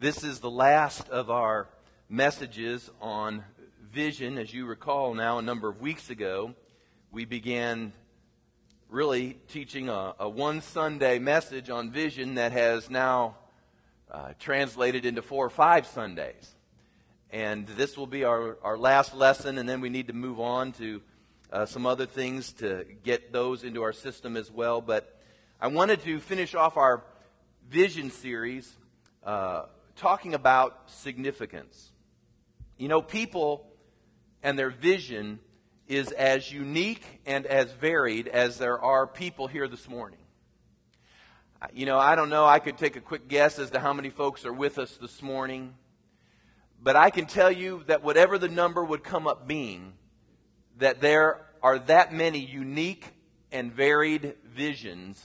This is the last of our messages on vision. As you recall now, a number of weeks ago, we began really teaching a, a one Sunday message on vision that has now uh, translated into four or five Sundays. And this will be our, our last lesson, and then we need to move on to uh, some other things to get those into our system as well. But I wanted to finish off our vision series uh, talking about significance. You know, people and their vision is as unique and as varied as there are people here this morning. You know, I don't know, I could take a quick guess as to how many folks are with us this morning. But I can tell you that whatever the number would come up being, that there are that many unique and varied visions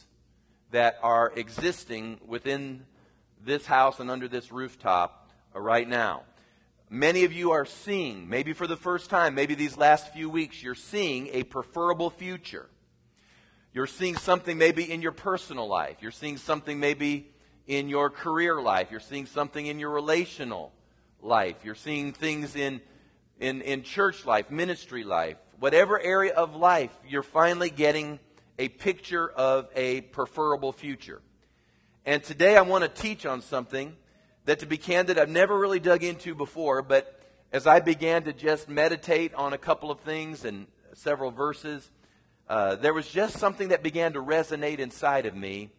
that are existing within this house and under this rooftop uh, right now. Many of you are seeing, maybe for the first time, maybe these last few weeks, you're seeing a preferable future. You're seeing something maybe in your personal life. You're seeing something maybe in your career life. You're seeing something in your relational life. You're seeing things in, in, in church life, ministry life, whatever area of life, you're finally getting a picture of a preferable future. And today I want to teach on something that, to be candid, I've never really dug into before, but as I began to just meditate on a couple of things and several verses, uh, there was just something that began to resonate inside of me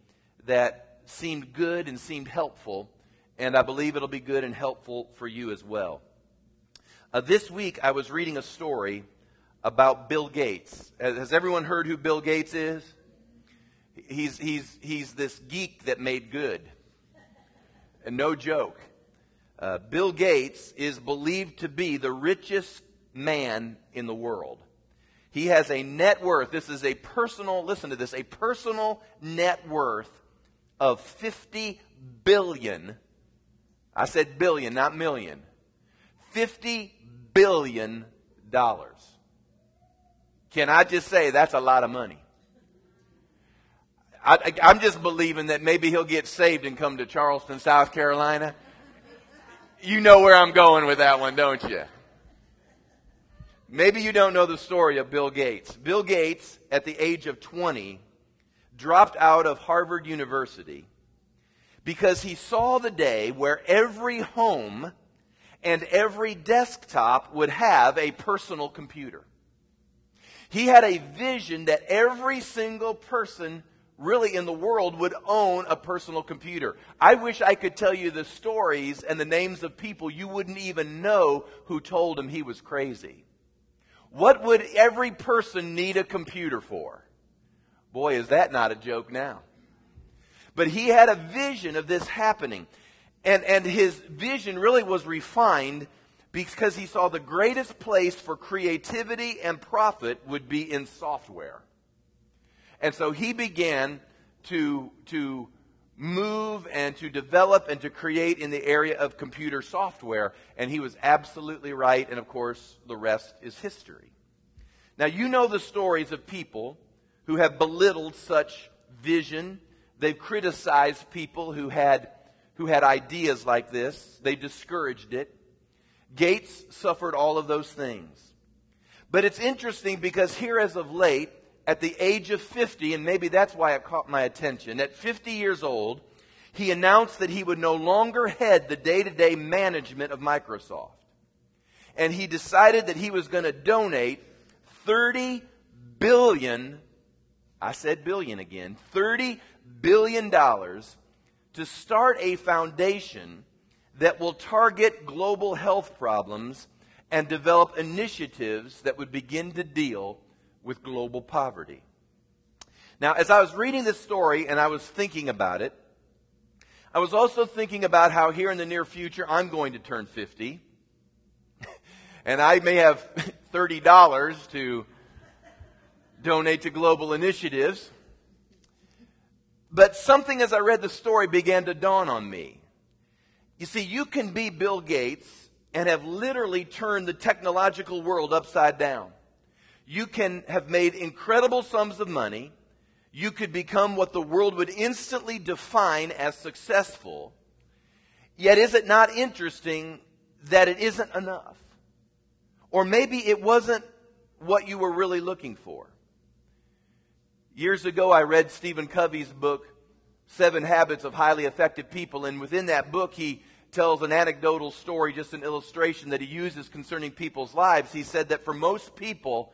that seemed good and seemed helpful and I believe it'll be good and helpful for you as well. Uh, this week, I was reading a story about Bill Gates. Has everyone heard who Bill Gates is? He's, he's, he's this geek that made good. And no joke. Uh, Bill Gates is believed to be the richest man in the world. He has a net worth. This is a personal, listen to this, a personal net worth of 50 billion I said billion, not million. $50 billion. Can I just say that's a lot of money? I, am just believing that maybe he'll get saved and come to Charleston, South Carolina. You know where I'm going with that one, don't you? Maybe you don't know the story of Bill Gates. Bill Gates, at the age of 20, dropped out of Harvard University because he saw the day where every home and every desktop would have a personal computer. He had a vision that every single person really in the world would own a personal computer. I wish I could tell you the stories and the names of people you wouldn't even know who told him he was crazy. What would every person need a computer for? Boy, is that not a joke now. But he had a vision of this happening. And, and his vision really was refined because he saw the greatest place for creativity and profit would be in software. And so he began to, to move and to develop and to create in the area of computer software. And he was absolutely right. And of course, the rest is history. Now, you know the stories of people who have belittled such vision They've criticized people who had, who had ideas like this. They discouraged it. Gates suffered all of those things. But it's interesting because here as of late, at the age of 50, and maybe that's why it caught my attention, at 50 years old, he announced that he would no longer head the day to day management of Microsoft. And he decided that he was going to donate 30 billion, I said billion again, 30 billion dollars to start a foundation that will target global health problems and develop initiatives that would begin to deal with global poverty. Now, as I was reading this story and I was thinking about it, I was also thinking about how here in the near future I'm going to turn 50. and I may have $30 to donate to global initiatives. But something as I read the story began to dawn on me. You see, you can be Bill Gates and have literally turned the technological world upside down. You can have made incredible sums of money. You could become what the world would instantly define as successful Yet is it not interesting that it isn't enough? Or maybe it wasn't what you were really looking for. Years ago, I read Stephen Covey's book, Seven Habits of Highly Effective People, and within that book, he tells an anecdotal story, just an illustration that he uses concerning people's lives. He said that for most people,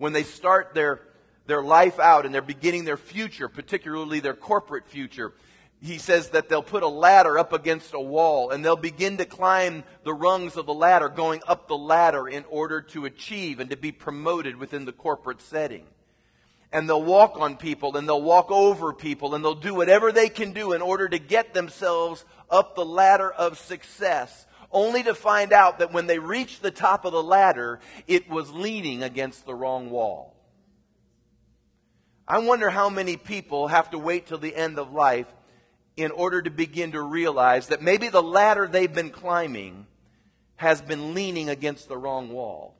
when they start their, their life out and they're beginning their future, particularly their corporate future, he says that they'll put a ladder up against a wall and they'll begin to climb the rungs of the ladder, going up the ladder in order to achieve and to be promoted within the corporate setting. And they'll walk on people and they'll walk over people and they'll do whatever they can do in order to get themselves up the ladder of success, only to find out that when they reached the top of the ladder, it was leaning against the wrong wall. I wonder how many people have to wait till the end of life in order to begin to realize that maybe the ladder they've been climbing has been leaning against the wrong wall.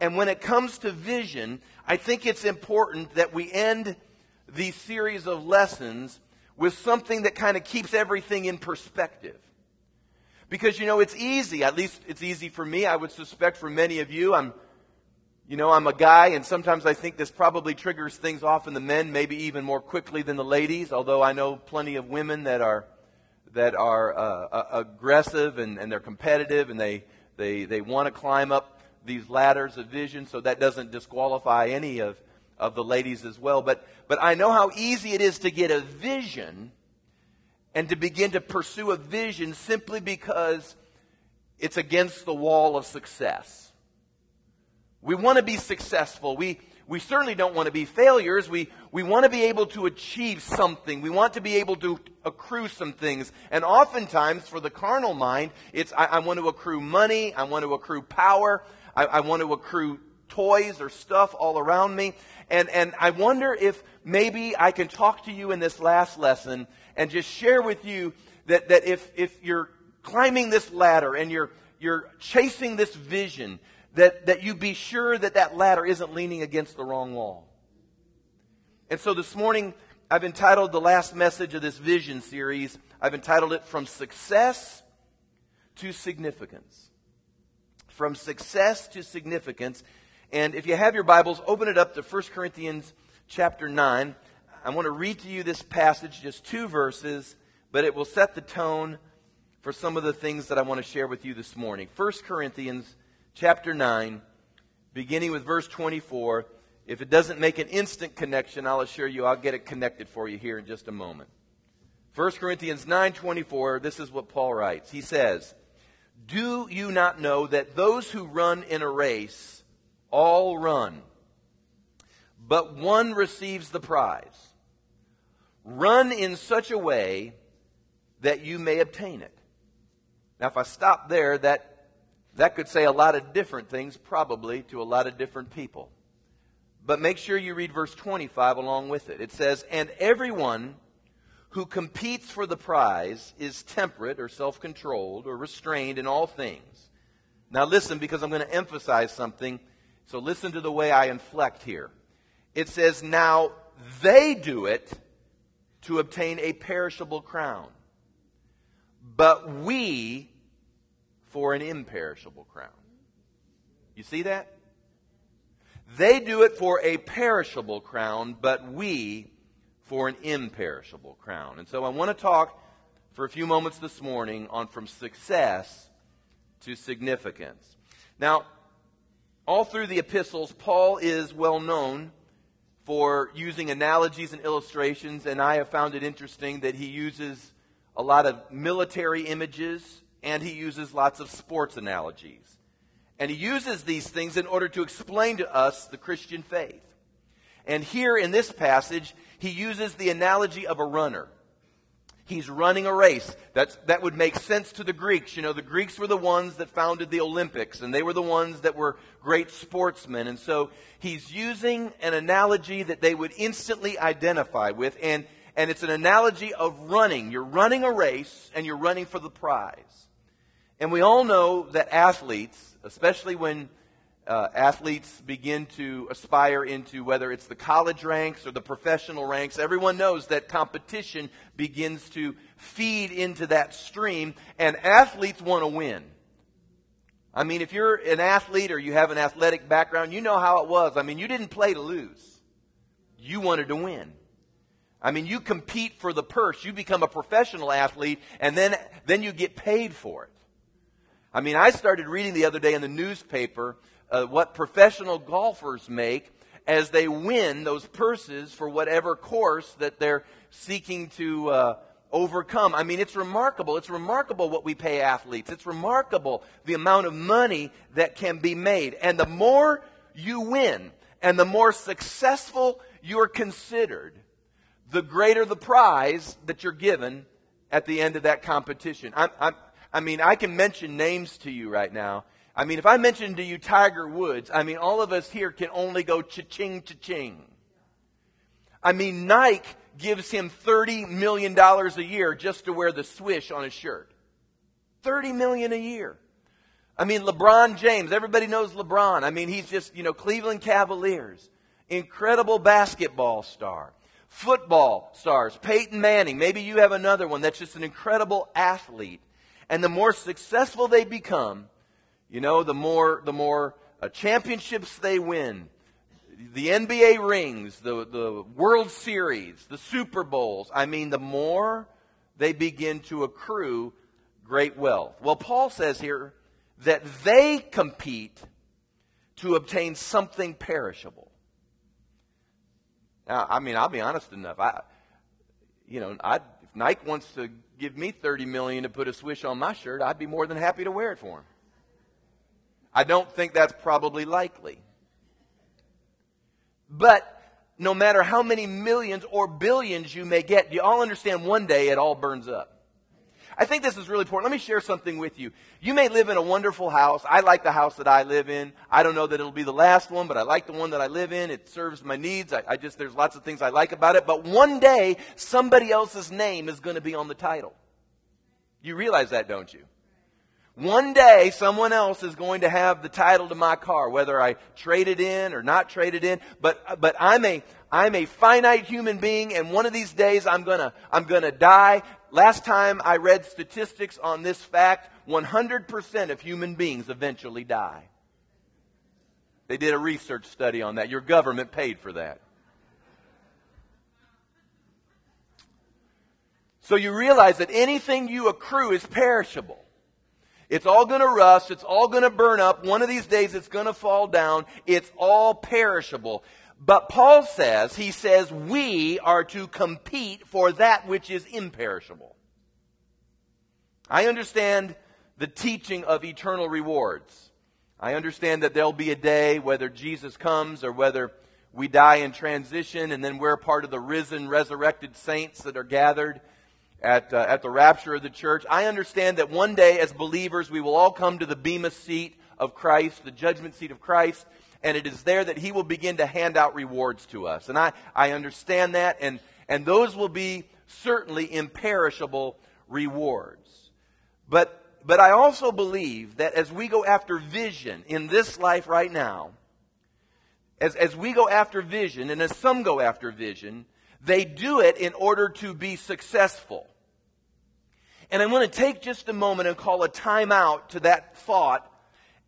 And when it comes to vision, I think it's important that we end these series of lessons with something that kind of keeps everything in perspective. Because, you know, it's easy, at least it's easy for me. I would suspect for many of you, I'm you know, I'm a guy, and sometimes I think this probably triggers things off in the men, maybe even more quickly than the ladies. Although I know plenty of women that are that are uh, uh, aggressive and, and they're competitive, and they they they want to climb up these ladders of vision. So that doesn't disqualify any of of the ladies as well. But but I know how easy it is to get a vision and to begin to pursue a vision simply because it's against the wall of success. We want to be successful. We, we certainly don't want to be failures. We, we want to be able to achieve something. We want to be able to accrue some things. And oftentimes, for the carnal mind, it's I, I want to accrue money, I want to accrue power, I, I want to accrue toys or stuff all around me. And, and I wonder if maybe I can talk to you in this last lesson and just share with you that, that if, if you're climbing this ladder and you're, you're chasing this vision, that, that you be sure that that ladder isn't leaning against the wrong wall. And so this morning, I've entitled the last message of this vision series, I've entitled it From Success to Significance. From Success to Significance. And if you have your Bibles, open it up to 1 Corinthians chapter 9. I want to read to you this passage, just two verses, but it will set the tone for some of the things that I want to share with you this morning. 1 Corinthians chapter 9, beginning with verse 24. If it doesn't make an instant connection, I'll assure you I'll get it connected for you here in just a moment. 1 Corinthians 9:24, this is what Paul writes. He says, "Do you not know that those who run in a race all run, but one receives the prize? Run in such a way that you may obtain it." Now if I stop there, that that could say a lot of different things, probably, to a lot of different people. But make sure you read verse 25 along with it. It says, And everyone who competes for the prize is temperate or self controlled or restrained in all things. Now listen, because I'm going to emphasize something. So listen to the way I inflect here. It says, Now they do it to obtain a perishable crown, but we for an imperishable crown. You see that? They do it for a perishable crown, but we for an imperishable crown. And so I want to talk for a few moments this morning on from success to significance. Now, all through the epistles, Paul is well known for using analogies and illustrations, and I have found it interesting that he uses a lot of military images and he uses lots of sports analogies. And he uses these things in order to explain to us the Christian faith. And here in this passage, he uses the analogy of a runner. He's running a race. That's, that would make sense to the Greeks. You know, the Greeks were the ones that founded the Olympics, and they were the ones that were great sportsmen. And so he's using an analogy that they would instantly identify with, and, and it's an analogy of running. You're running a race, and you're running for the prize. And we all know that athletes, especially when uh, athletes begin to aspire into whether it's the college ranks or the professional ranks, everyone knows that competition begins to feed into that stream, and athletes want to win. I mean, if you're an athlete or you have an athletic background, you know how it was. I mean, you didn't play to lose, you wanted to win. I mean, you compete for the purse. You become a professional athlete, and then, then you get paid for it. I mean, I started reading the other day in the newspaper uh, what professional golfers make as they win those purses for whatever course that they're seeking to uh, overcome. I mean, it's remarkable. It's remarkable what we pay athletes. It's remarkable the amount of money that can be made. And the more you win and the more successful you're considered, the greater the prize that you're given at the end of that competition. I'm, I'm, I mean, I can mention names to you right now. I mean, if I mention to you Tiger Woods, I mean, all of us here can only go cha-ching, cha-ching. I mean, Nike gives him $30 million a year just to wear the swish on his shirt. 30 million a year. I mean, LeBron James, everybody knows LeBron. I mean, he's just, you know, Cleveland Cavaliers. Incredible basketball star. Football stars. Peyton Manning. Maybe you have another one that's just an incredible athlete. And the more successful they become, you know, the more, the more uh, championships they win, the NBA rings, the, the World Series, the Super Bowls, I mean, the more they begin to accrue great wealth. Well, Paul says here that they compete to obtain something perishable. Now, I mean, I'll be honest enough. I, you know, I, if Nike wants to give me 30 million to put a swish on my shirt, I'd be more than happy to wear it for him. I don't think that's probably likely. But no matter how many millions or billions you may get, you all understand one day it all burns up. I think this is really important. Let me share something with you. You may live in a wonderful house. I like the house that I live in. I don't know that it'll be the last one, but I like the one that I live in. It serves my needs. I, I just, there's lots of things I like about it. But one day, somebody else's name is going to be on the title. You realize that, don't you? One day, someone else is going to have the title to my car, whether I trade it in or not trade it in. But, but I'm a, I'm a finite human being, and one of these days I'm gonna, I'm gonna die. Last time I read statistics on this fact, 100% of human beings eventually die. They did a research study on that. Your government paid for that. So you realize that anything you accrue is perishable. It's all going to rust. It's all going to burn up. One of these days it's going to fall down. It's all perishable. But Paul says, he says, we are to compete for that which is imperishable. I understand the teaching of eternal rewards. I understand that there'll be a day, whether Jesus comes or whether we die in transition, and then we're part of the risen, resurrected saints that are gathered at, uh, at the rapture of the church. I understand that one day, as believers, we will all come to the Bema seat of Christ, the judgment seat of Christ, and it is there that He will begin to hand out rewards to us. And I, I understand that, and, and those will be certainly imperishable rewards. But, but I also believe that as we go after vision in this life right now, as, as we go after vision, and as some go after vision, they do it in order to be successful. And I'm going to take just a moment and call a timeout to that thought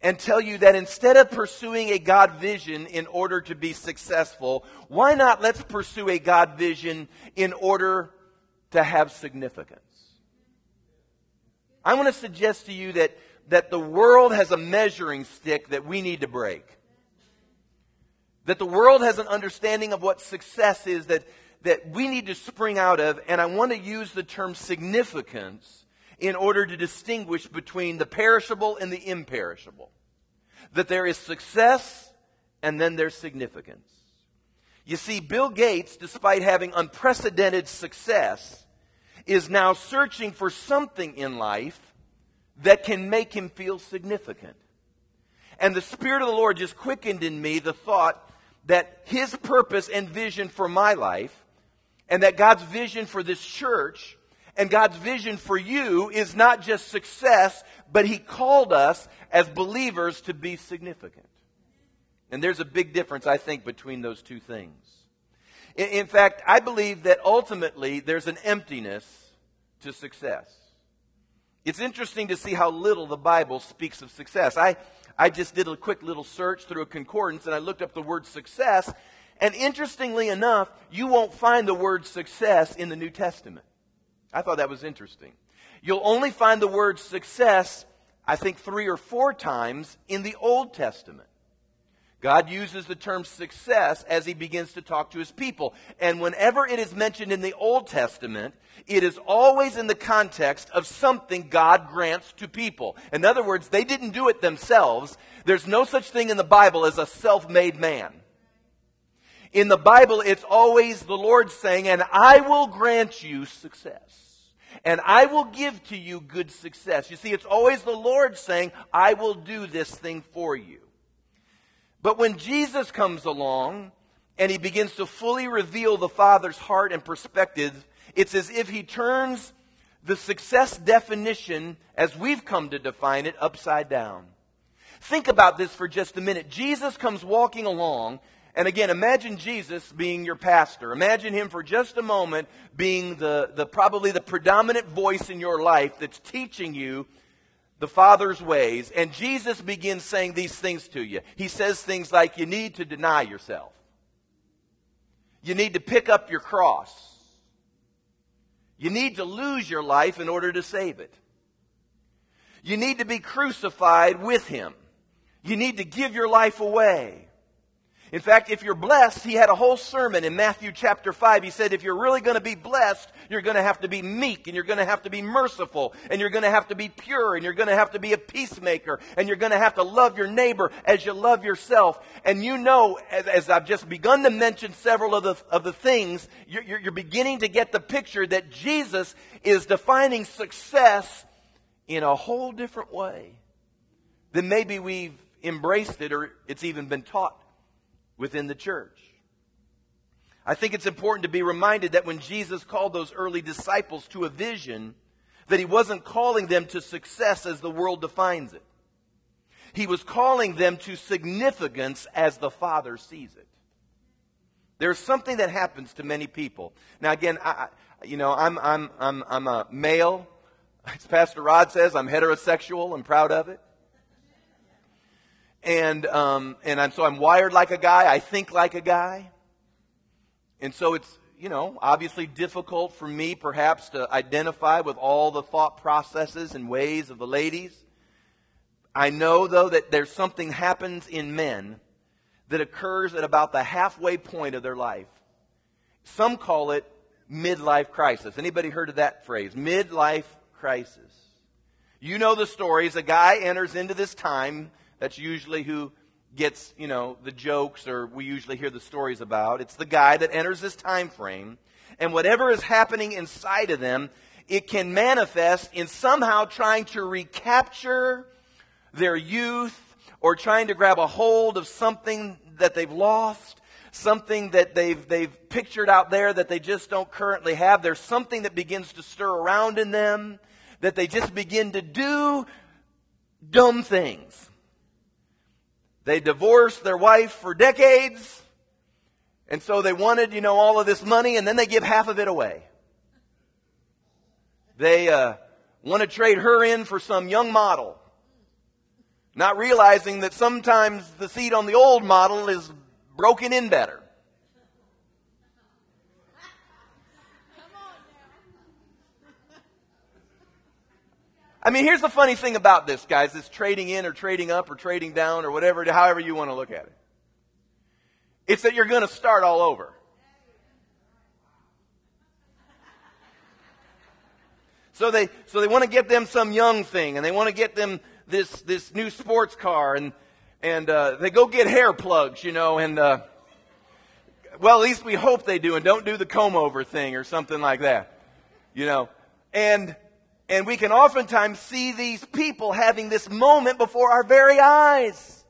and tell you that instead of pursuing a God vision in order to be successful, why not let's pursue a God vision in order to have significance? I want to suggest to you that, that the world has a measuring stick that we need to break. That the world has an understanding of what success is that, that we need to spring out of, and I want to use the term significance in order to distinguish between the perishable and the imperishable. That there is success and then there's significance. You see, Bill Gates, despite having unprecedented success, is now searching for something in life that can make him feel significant. And the Spirit of the Lord just quickened in me the thought that his purpose and vision for my life, and that God's vision for this church, and God's vision for you is not just success, but He called us as believers to be significant. And there's a big difference, I think, between those two things. In, in fact, I believe that ultimately there's an emptiness to success. It's interesting to see how little the Bible speaks of success. I, I just did a quick little search through a concordance and I looked up the word success. And interestingly enough, you won't find the word success in the New Testament. I thought that was interesting. You'll only find the word success, I think, three or four times in the Old Testament. God uses the term success as he begins to talk to his people. And whenever it is mentioned in the Old Testament, it is always in the context of something God grants to people. In other words, they didn't do it themselves. There's no such thing in the Bible as a self-made man. In the Bible, it's always the Lord saying, and I will grant you success. And I will give to you good success. You see, it's always the Lord saying, I will do this thing for you. But when Jesus comes along and he begins to fully reveal the Father's heart and perspective, it's as if he turns the success definition as we've come to define it upside down. Think about this for just a minute. Jesus comes walking along, and again, imagine Jesus being your pastor. Imagine him for just a moment being the, the probably the predominant voice in your life that's teaching you the Father's ways, and Jesus begins saying these things to you. He says things like, you need to deny yourself. You need to pick up your cross. You need to lose your life in order to save it. You need to be crucified with Him. You need to give your life away. In fact, if you're blessed, he had a whole sermon in Matthew chapter 5. He said, if you're really going to be blessed, you're going to have to be meek and you're going to have to be merciful and you're going to have to be pure and you're going to have to be a peacemaker and you're going to have to love your neighbor as you love yourself. And you know, as, as I've just begun to mention several of the, of the things, you're, you're, you're beginning to get the picture that Jesus is defining success in a whole different way than maybe we've embraced it or it's even been taught within the church. I think it's important to be reminded that when Jesus called those early disciples to a vision, that he wasn't calling them to success as the world defines it. He was calling them to significance as the Father sees it. There's something that happens to many people. Now, again, I, you know, I'm, I'm, I'm, I'm a male. As Pastor Rod says, I'm heterosexual. I'm proud of it and um, and I'm, so I'm wired like a guy. I think like a guy, and so it's you know obviously difficult for me perhaps to identify with all the thought processes and ways of the ladies. I know though that there's something happens in men that occurs at about the halfway point of their life. Some call it midlife crisis. Anybody heard of that phrase? Midlife crisis. You know the stories. A guy enters into this time that's usually who gets, you know, the jokes or we usually hear the stories about. It's the guy that enters this time frame. And whatever is happening inside of them, it can manifest in somehow trying to recapture their youth or trying to grab a hold of something that they've lost, something that they've, they've pictured out there that they just don't currently have. There's something that begins to stir around in them that they just begin to do dumb things. They divorced their wife for decades. And so they wanted, you know, all of this money and then they give half of it away. They uh, want to trade her in for some young model. Not realizing that sometimes the seat on the old model is broken in better. I mean, here's the funny thing about this, guys. It's trading in or trading up or trading down or whatever, however you want to look at it. It's that you're going to start all over. So they, so they want to get them some young thing and they want to get them this, this new sports car and, and, uh, they go get hair plugs, you know, and, uh, well, at least we hope they do and don't do the comb over thing or something like that, you know. And, and we can oftentimes see these people having this moment before our very eyes.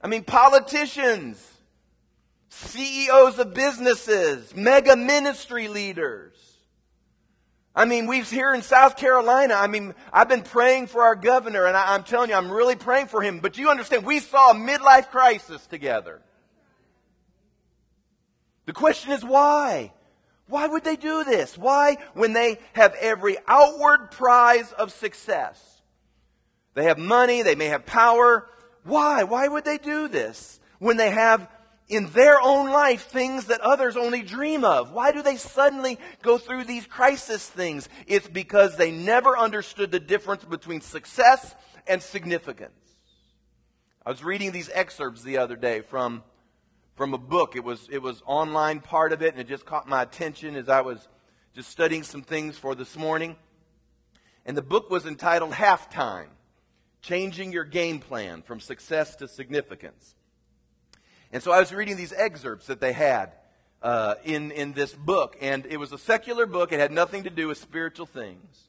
I mean, politicians, CEOs of businesses, mega ministry leaders. I mean, we've here in South Carolina, I mean, I've been praying for our governor, and I, am telling you, I'm really praying for him. But you understand, we saw a midlife crisis together. The question is why? Why would they do this? Why, when they have every outward prize of success? They have money, they may have power. Why? Why would they do this? When they have in their own life things that others only dream of. Why do they suddenly go through these crisis things? It's because they never understood the difference between success and significance. I was reading these excerpts the other day from, from a book. It was, it was online part of it, and it just caught my attention as I was just studying some things for this morning. And the book was entitled Halftime Changing Your Game Plan from Success to Significance. And so I was reading these excerpts that they had uh, in, in this book, and it was a secular book. It had nothing to do with spiritual things.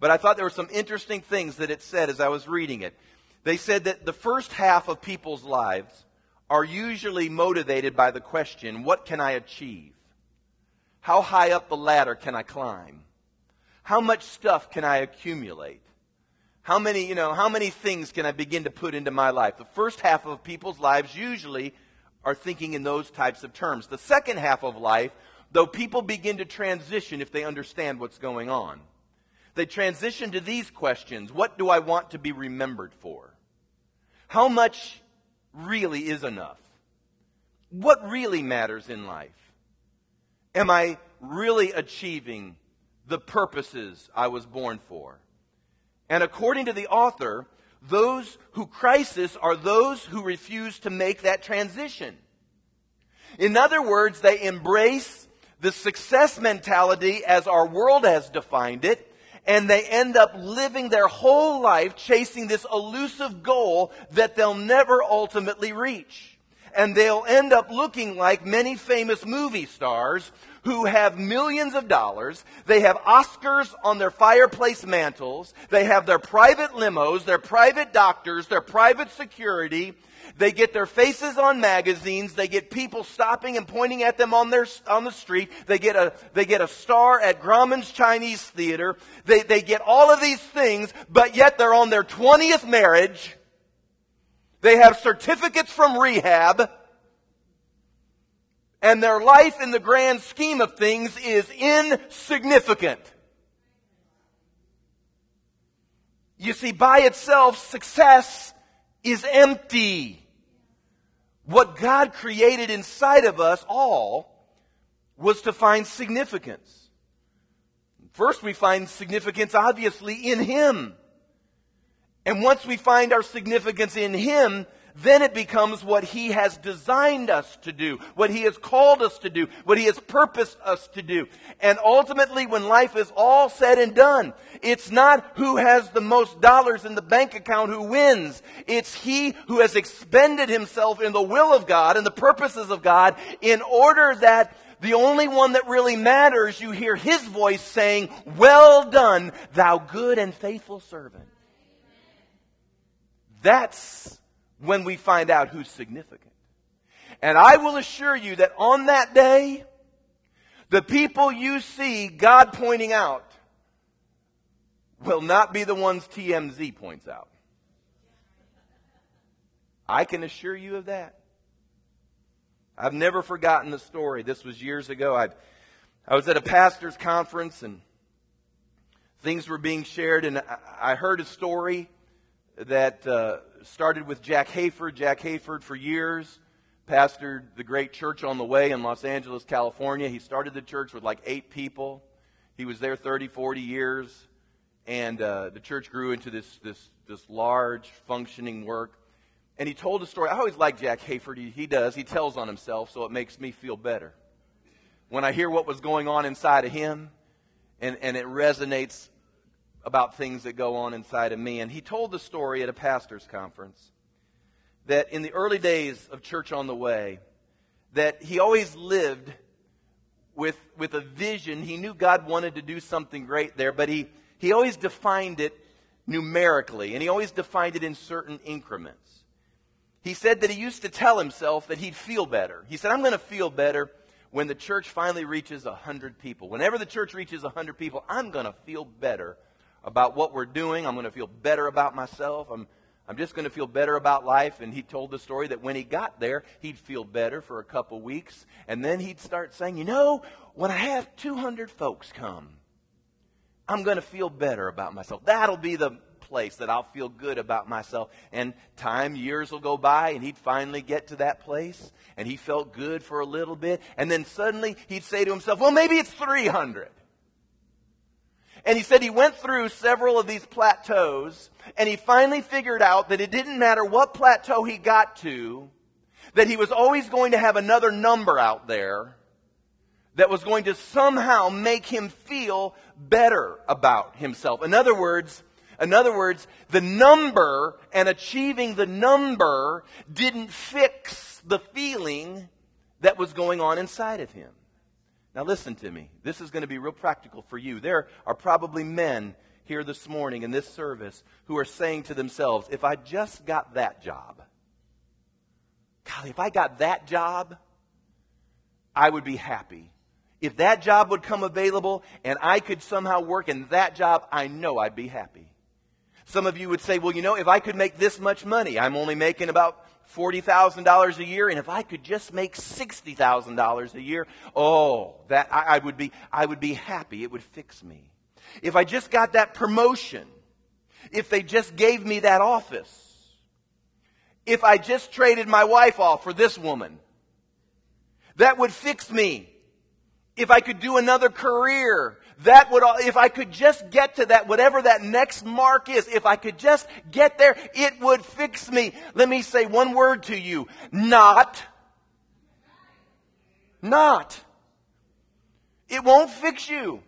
But I thought there were some interesting things that it said as I was reading it. They said that the first half of people's lives are usually motivated by the question, What can I achieve? How high up the ladder can I climb? How much stuff can I accumulate? How many, you know, how many things can I begin to put into my life? The first half of people's lives usually are thinking in those types of terms. The second half of life, though people begin to transition if they understand what's going on, they transition to these questions What do I want to be remembered for? How much really is enough? What really matters in life? Am I really achieving the purposes I was born for? And according to the author, those who crisis are those who refuse to make that transition. In other words, they embrace the success mentality as our world has defined it, and they end up living their whole life chasing this elusive goal that they'll never ultimately reach. And they'll end up looking like many famous movie stars who have millions of dollars. They have Oscars on their fireplace mantles. They have their private limos, their private doctors, their private security. They get their faces on magazines. They get people stopping and pointing at them on their, on the street. They get a, they get a star at Grauman's Chinese Theater. They, they get all of these things, but yet they're on their 20th marriage. They have certificates from rehab and their life in the grand scheme of things is insignificant. You see, by itself, success is empty. What God created inside of us all was to find significance. First, we find significance obviously in Him. And once we find our significance in Him, then it becomes what He has designed us to do, what He has called us to do, what He has purposed us to do. And ultimately, when life is all said and done, it's not who has the most dollars in the bank account who wins. It's He who has expended Himself in the will of God and the purposes of God in order that the only one that really matters, you hear His voice saying, Well done, thou good and faithful servant. That's when we find out who's significant. And I will assure you that on that day, the people you see God pointing out will not be the ones TMZ points out. I can assure you of that. I've never forgotten the story. This was years ago. I, I was at a pastor's conference and things were being shared, and I, I heard a story that uh, started with Jack Hayford. Jack Hayford, for years, pastored the great church on the way in Los Angeles, California. He started the church with like eight people. He was there 30, 40 years, and uh, the church grew into this, this, this large, functioning work. And he told a story. I always like Jack Hayford. He, he does. He tells on himself, so it makes me feel better. When I hear what was going on inside of him, and, and it resonates about things that go on inside of me. And he told the story at a pastor's conference that in the early days of Church on the Way, that he always lived with, with a vision. He knew God wanted to do something great there, but he, he always defined it numerically, and he always defined it in certain increments. He said that he used to tell himself that he'd feel better. He said, I'm going to feel better when the church finally reaches 100 people, whenever the church reaches 100 people, I'm going to feel better about what we're doing. I'm going to feel better about myself. I'm, I'm just going to feel better about life. And he told the story that when he got there, he'd feel better for a couple weeks. And then he'd start saying, you know, when I have 200 folks come, I'm going to feel better about myself. That'll be the place that I'll feel good about myself. And time, years will go by, and he'd finally get to that place, and he felt good for a little bit. And then suddenly he'd say to himself, well, maybe it's 300. And he said he went through several of these plateaus, and he finally figured out that it didn't matter what plateau he got to, that he was always going to have another number out there that was going to somehow make him feel better about himself. In other words, in other words, the number and achieving the number didn't fix the feeling that was going on inside of him. Now, listen to me. This is going to be real practical for you. There are probably men here this morning in this service who are saying to themselves, if I just got that job, golly, if I got that job, I would be happy. If that job would come available and I could somehow work in that job, I know I'd be happy. Some of you would say, well, you know, if I could make this much money, I'm only making about $40,000 a year, and if I could just make $60,000 a year, oh, that I, I, would be, I would be happy. It would fix me. If I just got that promotion, if they just gave me that office, if I just traded my wife off for this woman, that would fix me. If I could do another career, that would, if I could just get to that, whatever that next mark is, if I could just get there, it would fix me. Let me say one word to you. Not. Not. It won't fix you.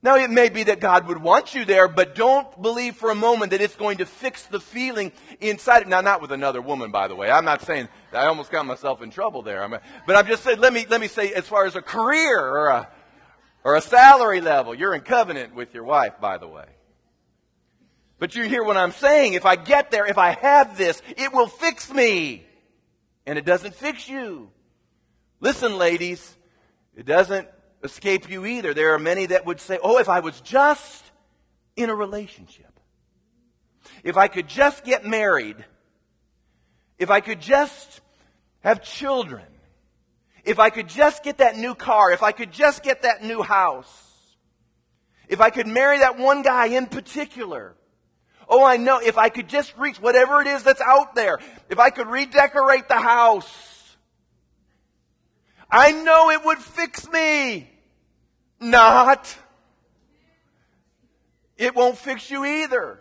Now, it may be that God would want you there, but don't believe for a moment that it's going to fix the feeling inside. It. Now, not with another woman, by the way. I'm not saying I almost got myself in trouble there. but I'm just saying, let me, let me say, as far as a career or a, or a salary level. You're in covenant with your wife, by the way. But you hear what I'm saying. If I get there, if I have this, it will fix me. And it doesn't fix you. Listen, ladies, it doesn't escape you either. There are many that would say, oh, if I was just in a relationship, if I could just get married, if I could just have children, if I could just get that new car, if I could just get that new house, if I could marry that one guy in particular, oh, I know, if I could just reach whatever it is that's out there, if I could redecorate the house, I know it would fix me. Not. It won't fix you either.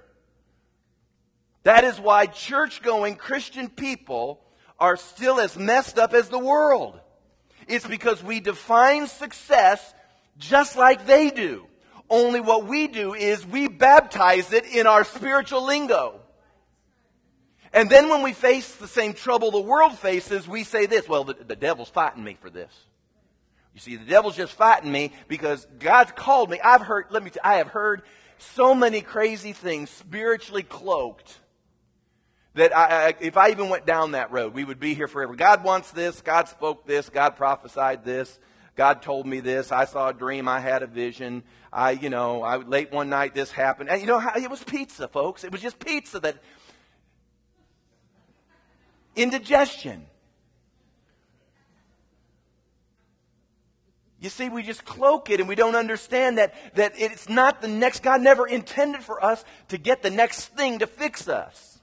That is why church going Christian people are still as messed up as the world. It's because we define success just like they do. Only what we do is we baptize it in our spiritual lingo. And then when we face the same trouble the world faces, we say this, well, the, the devil's fighting me for this. You see, the devil's just fighting me because God's called me. I've heard, let me I have heard so many crazy things spiritually cloaked that I, I, if I even went down that road, we would be here forever. God wants this. God spoke this. God prophesied this. God told me this. I saw a dream. I had a vision. I, you know, I late one night this happened. And you know, it was pizza, folks. It was just pizza that indigestion. You see, we just cloak it and we don't understand that, that it's not the next, God never intended for us to get the next thing to fix us.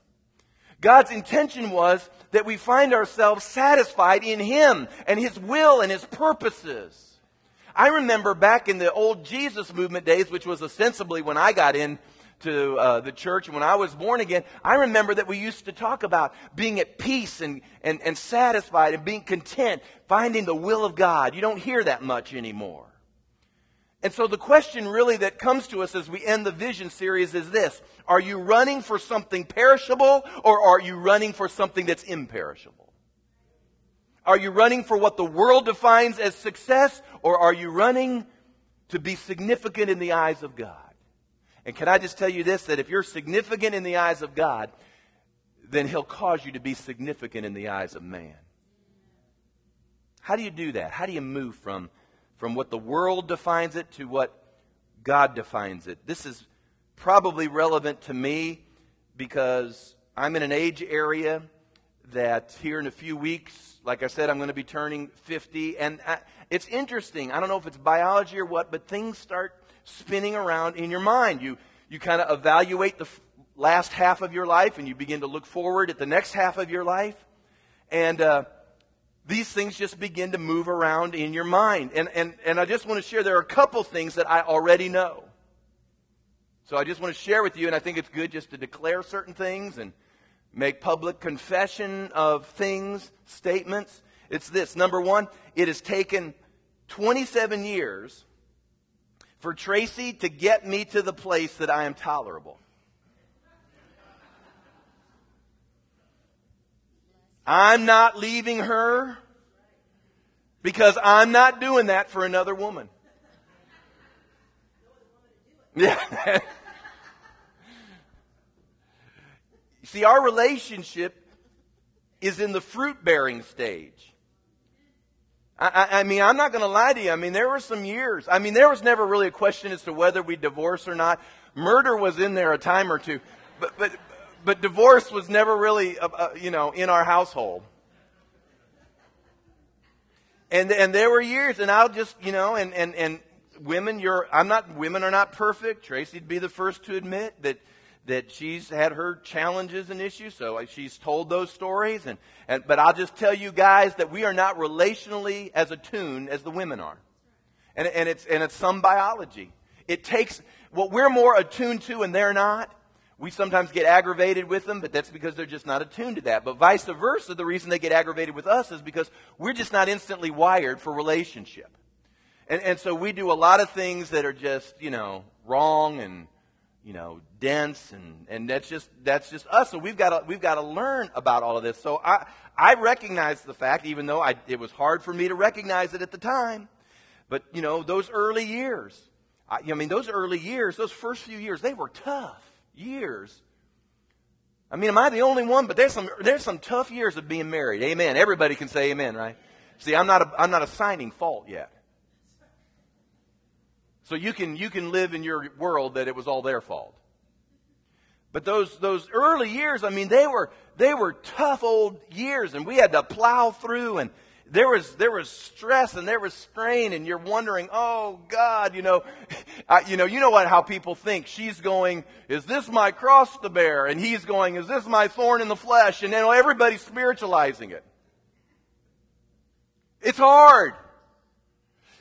God's intention was that we find ourselves satisfied in Him and His will and His purposes. I remember back in the old Jesus movement days, which was ostensibly when I got in to uh, the church and when I was born again, I remember that we used to talk about being at peace and, and, and satisfied and being content, finding the will of God. You don't hear that much anymore. And so the question really that comes to us as we end the vision series is this. Are you running for something perishable or are you running for something that's imperishable? Are you running for what the world defines as success or are you running to be significant in the eyes of God? And can I just tell you this, that if you're significant in the eyes of God, then He'll cause you to be significant in the eyes of man. How do you do that? How do you move from, from what the world defines it to what God defines it? This is probably relevant to me because I'm in an age area that here in a few weeks, like I said, I'm going to be turning 50. And I, it's interesting. I don't know if it's biology or what, but things start spinning around in your mind. You, you kind of evaluate the f- last half of your life and you begin to look forward at the next half of your life. And uh, these things just begin to move around in your mind. And, and, and I just want to share there are a couple things that I already know. So I just want to share with you, and I think it's good just to declare certain things and make public confession of things, statements. It's this. Number one, it has taken 27 years for Tracy to get me to the place that I am tolerable. I'm not leaving her because I'm not doing that for another woman. Yeah. See, our relationship is in the fruit bearing stage. I, I, mean, I'm not going to lie to you. I mean, there were some years. I mean, there was never really a question as to whether we divorce or not. Murder was in there a time or two, but but but divorce was never really, uh, uh, you know, in our household. And and there were years, and I'll just, you know, and and and women, you're, I'm not, women are not perfect. Tracy'd be the first to admit that, that she's had her challenges and issues, so she's told those stories. And, and, but I'll just tell you guys that we are not relationally as attuned as the women are. And, and, it's, and it's some biology. It takes, what we're more attuned to and they're not, we sometimes get aggravated with them, but that's because they're just not attuned to that. But vice versa, the reason they get aggravated with us is because we're just not instantly wired for relationship. And, and so we do a lot of things that are just, you know, wrong and, you know, dense and, and that's just, that's just us. So we've got to, we've got to learn about all of this. So I, I recognize the fact, even though I, it was hard for me to recognize it at the time, but, you know, those early years, I, I mean, those early years, those first few years, they were tough years. I mean, am I the only one? But there's some, there's some tough years of being married. Amen. Everybody can say amen, right? See, I'm not, a, I'm not assigning fault yet. So you can, you can live in your world that it was all their fault. But those, those early years, I mean, they were, they were tough old years and we had to plow through and there was, there was stress and there was strain and you're wondering, oh God, you know, I, you know, you know what, how people think. She's going, is this my cross to bear? And he's going, is this my thorn in the flesh? And you know, everybody's spiritualizing it. It's hard.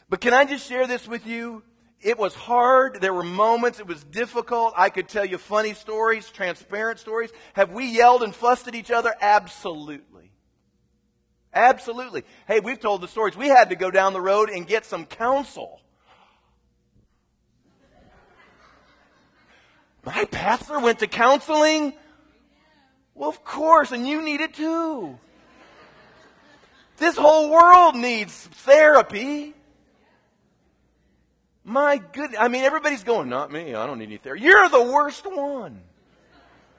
But can I just share this with you? It was hard. There were moments. It was difficult. I could tell you funny stories, transparent stories. Have we yelled and fussed at each other? Absolutely. Absolutely. Hey, we've told the stories. We had to go down the road and get some counsel. My pastor went to counseling? Well, of course, and you need it too. This whole world needs therapy. My goodness. I mean, everybody's going, not me. I don't need any therapy. You're the worst one.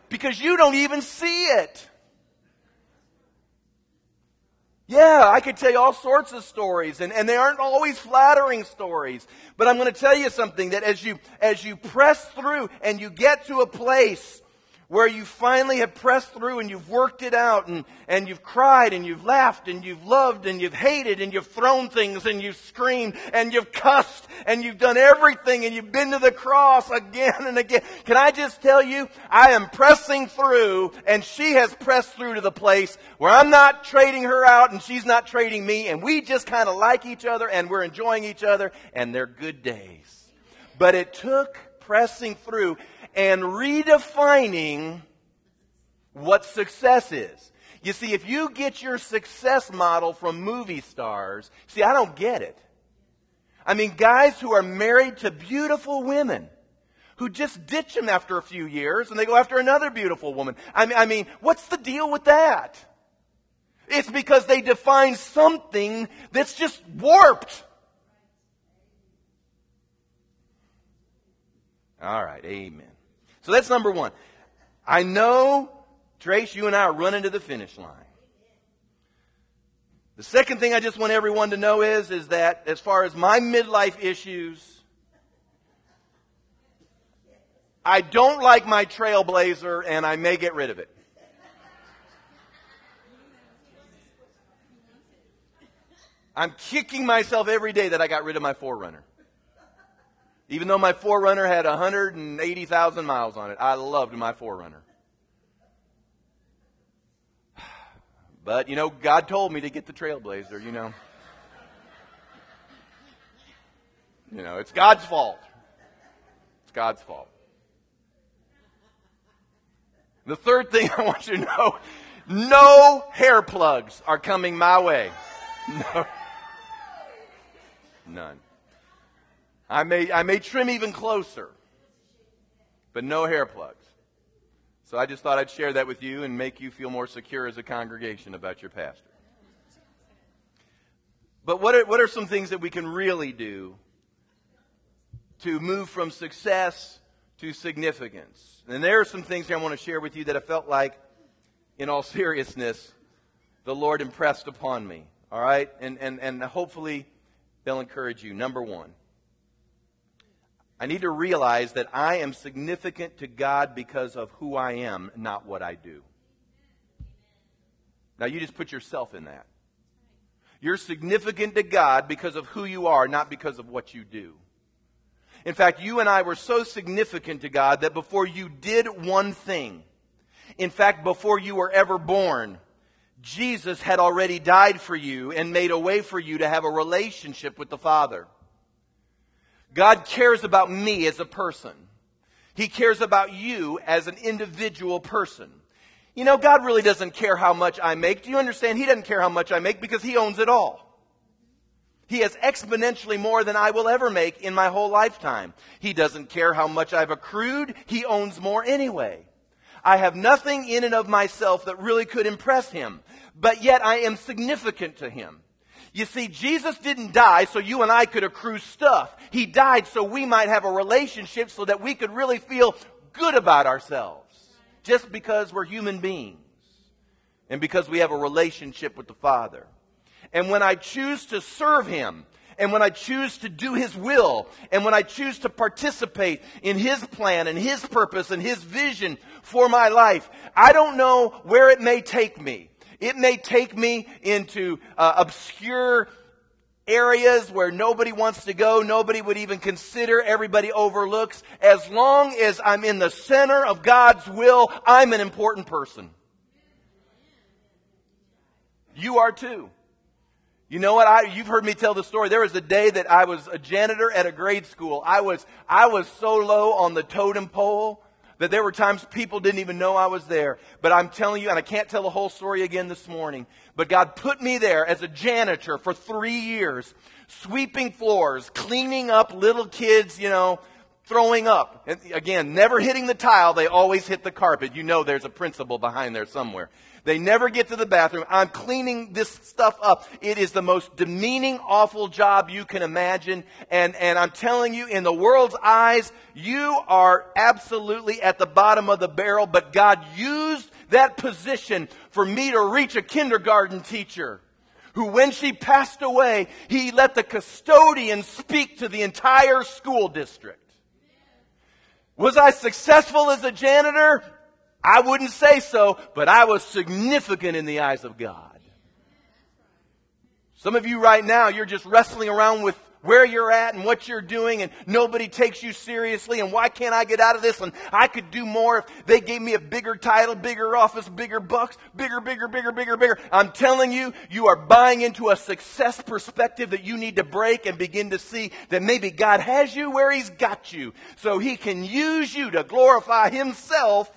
Because you don't even see it. Yeah, I could tell you all sorts of stories, and, and they aren't always flattering stories. But I'm going to tell you something that as you, as you press through and you get to a place where you finally have pressed through and you've worked it out and, and you've cried and you've laughed and you've loved and you've hated and you've thrown things and you've screamed and you've cussed and you've done everything and you've been to the cross again and again. Can I just tell you, I am pressing through and she has pressed through to the place where I'm not trading her out and she's not trading me and we just kind of like each other and we're enjoying each other and they're good days. But it took pressing through and redefining what success is. You see, if you get your success model from movie stars, see, I don't get it. I mean, guys who are married to beautiful women who just ditch them after a few years and they go after another beautiful woman. I mean, I mean, what's the deal with that? It's because they define something that's just warped. All right, amen. So that's number one. I know, Trace, you and I are running to the finish line. The second thing I just want everyone to know is, is that as far as my midlife issues, I don't like my trailblazer and I may get rid of it. I'm kicking myself every day that I got rid of my 4Runner. Even though my 4Runner had 180,000 miles on it, I loved my 4Runner. But, you know, God told me to get the Trailblazer, you know. You know, it's God's fault. It's God's fault. The third thing I want you to know no hair plugs are coming my way. No. None. I may, I may trim even closer, but no hair plugs. So I just thought I'd share that with you and make you feel more secure as a congregation about your pastor. But what are, what are some things that we can really do to move from success to significance? And there are some things I want to share with you that I felt like, in all seriousness, the Lord impressed upon me. All right? And, and, and hopefully they'll encourage you. Number one, I need to realize that I am significant to God because of who I am, not what I do. Now, you just put yourself in that. You're significant to God because of who you are, not because of what you do. In fact, you and I were so significant to God that before you did one thing, in fact, before you were ever born, Jesus had already died for you and made a way for you to have a relationship with the Father. God cares about me as a person. He cares about you as an individual person. You know, God really doesn't care how much I make. Do you understand? He doesn't care how much I make because He owns it all. He has exponentially more than I will ever make in my whole lifetime. He doesn't care how much I've accrued. He owns more anyway. I have nothing in and of myself that really could impress Him, but yet I am significant to Him. You see, Jesus didn't die so you and I could accrue stuff. He died so we might have a relationship so that we could really feel good about ourselves. Just because we're human beings. And because we have a relationship with the Father. And when I choose to serve Him, and when I choose to do His will, and when I choose to participate in His plan and His purpose and His vision for my life, I don't know where it may take me. It may take me into uh, obscure areas where nobody wants to go, nobody would even consider, everybody overlooks. As long as I'm in the center of God's will, I'm an important person. You are too. You know what? I, you've heard me tell the story. There was a day that I was a janitor at a grade school. I was, I was so low on the totem pole that there were times people didn't even know I was there. But I'm telling you, and I can't tell the whole story again this morning, but God put me there as a janitor for three years, sweeping floors, cleaning up little kids, you know, throwing up. And again, never hitting the tile, they always hit the carpet. You know there's a principle behind there somewhere. They never get to the bathroom. I'm cleaning this stuff up. It is the most demeaning, awful job you can imagine. And, and I'm telling you, in the world's eyes, you are absolutely at the bottom of the barrel, but God used that position for me to reach a kindergarten teacher who, when she passed away, he let the custodian speak to the entire school district. Was I successful as a janitor? I wouldn't say so, but I was significant in the eyes of God. Some of you right now, you're just wrestling around with where you're at and what you're doing and nobody takes you seriously and why can't I get out of this and I could do more if they gave me a bigger title, bigger office, bigger bucks, bigger, bigger, bigger, bigger, bigger. I'm telling you, you are buying into a success perspective that you need to break and begin to see that maybe God has you where He's got you so He can use you to glorify Himself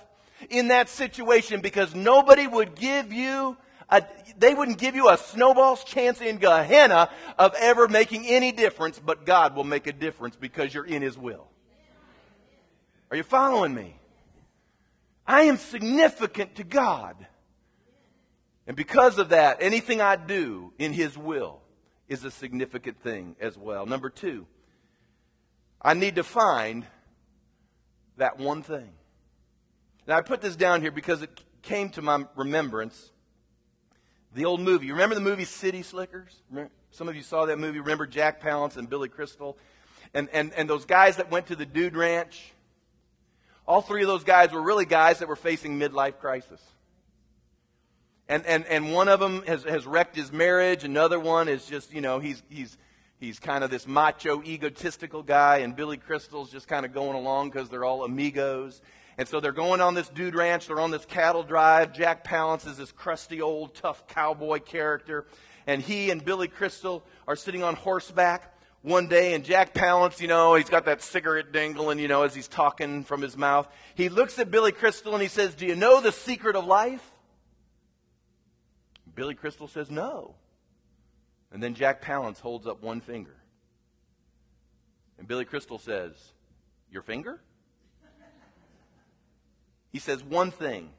in that situation because nobody would give you a, they wouldn't give you a snowball's chance in Gehenna of ever making any difference, but God will make a difference because you're in His will. Are you following me? I am significant to God. And because of that, anything I do in His will is a significant thing as well. Number two, I need to find that one thing. Now, I put this down here because it came to my remembrance The old movie. You remember the movie City Slickers? Some of you saw that movie. Remember Jack Palance and Billy Crystal? And, and, and those guys that went to the Dude Ranch? All three of those guys were really guys that were facing midlife crisis. And, and, and one of them has, has wrecked his marriage. Another one is just, you know, he's, he's, he's kind of this macho, egotistical guy. And Billy Crystal's just kind of going along because they're all amigos. And so they're going on this dude ranch. They're on this cattle drive. Jack Palance is this crusty old tough cowboy character. And he and Billy Crystal are sitting on horseback one day. And Jack Palance, you know, he's got that cigarette dangling, you know, as he's talking from his mouth. He looks at Billy Crystal and he says, Do you know the secret of life? Billy Crystal says, No. And then Jack Palance holds up one finger. And Billy Crystal says, Your finger? He says one thing.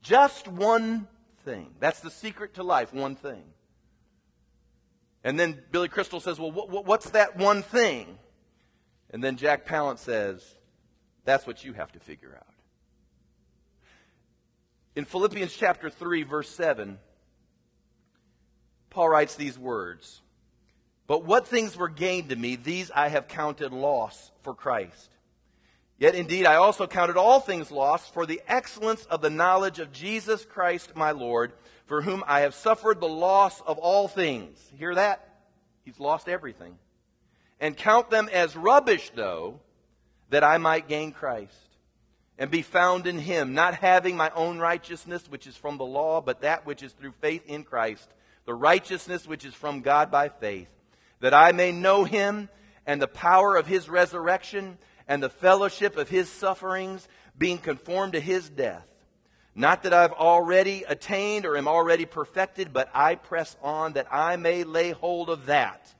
Just one thing. That's the secret to life, one thing. And then Billy Crystal says, Well, what's that one thing? And then Jack Palance says, That's what you have to figure out. In Philippians chapter 3, verse 7, Paul writes these words But what things were gained to me, these I have counted loss for Christ. Yet indeed I also counted all things lost for the excellence of the knowledge of Jesus Christ my Lord, for whom I have suffered the loss of all things. Hear that? He's lost everything. And count them as rubbish, though, that I might gain Christ and be found in him, not having my own righteousness, which is from the law, but that which is through faith in Christ, the righteousness which is from God by faith, that I may know him and the power of his resurrection and the fellowship of his sufferings, being conformed to his death. Not that I've already attained or am already perfected, but I press on that I may lay hold of that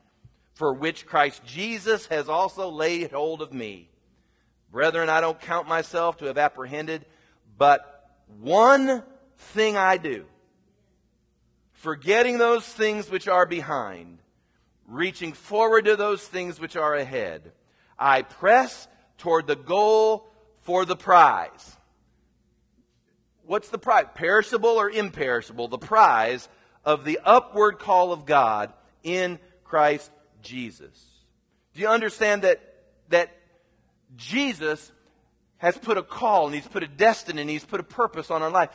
for which Christ Jesus has also laid hold of me. Brethren, I don't count myself to have apprehended, but one thing I do, forgetting those things which are behind, reaching forward to those things which are ahead, I press toward the goal for the prize. What's the prize? Perishable or imperishable? The prize of the upward call of God in Christ Jesus. Do you understand that, that Jesus has put a call and he's put a destiny and he's put a purpose on our life?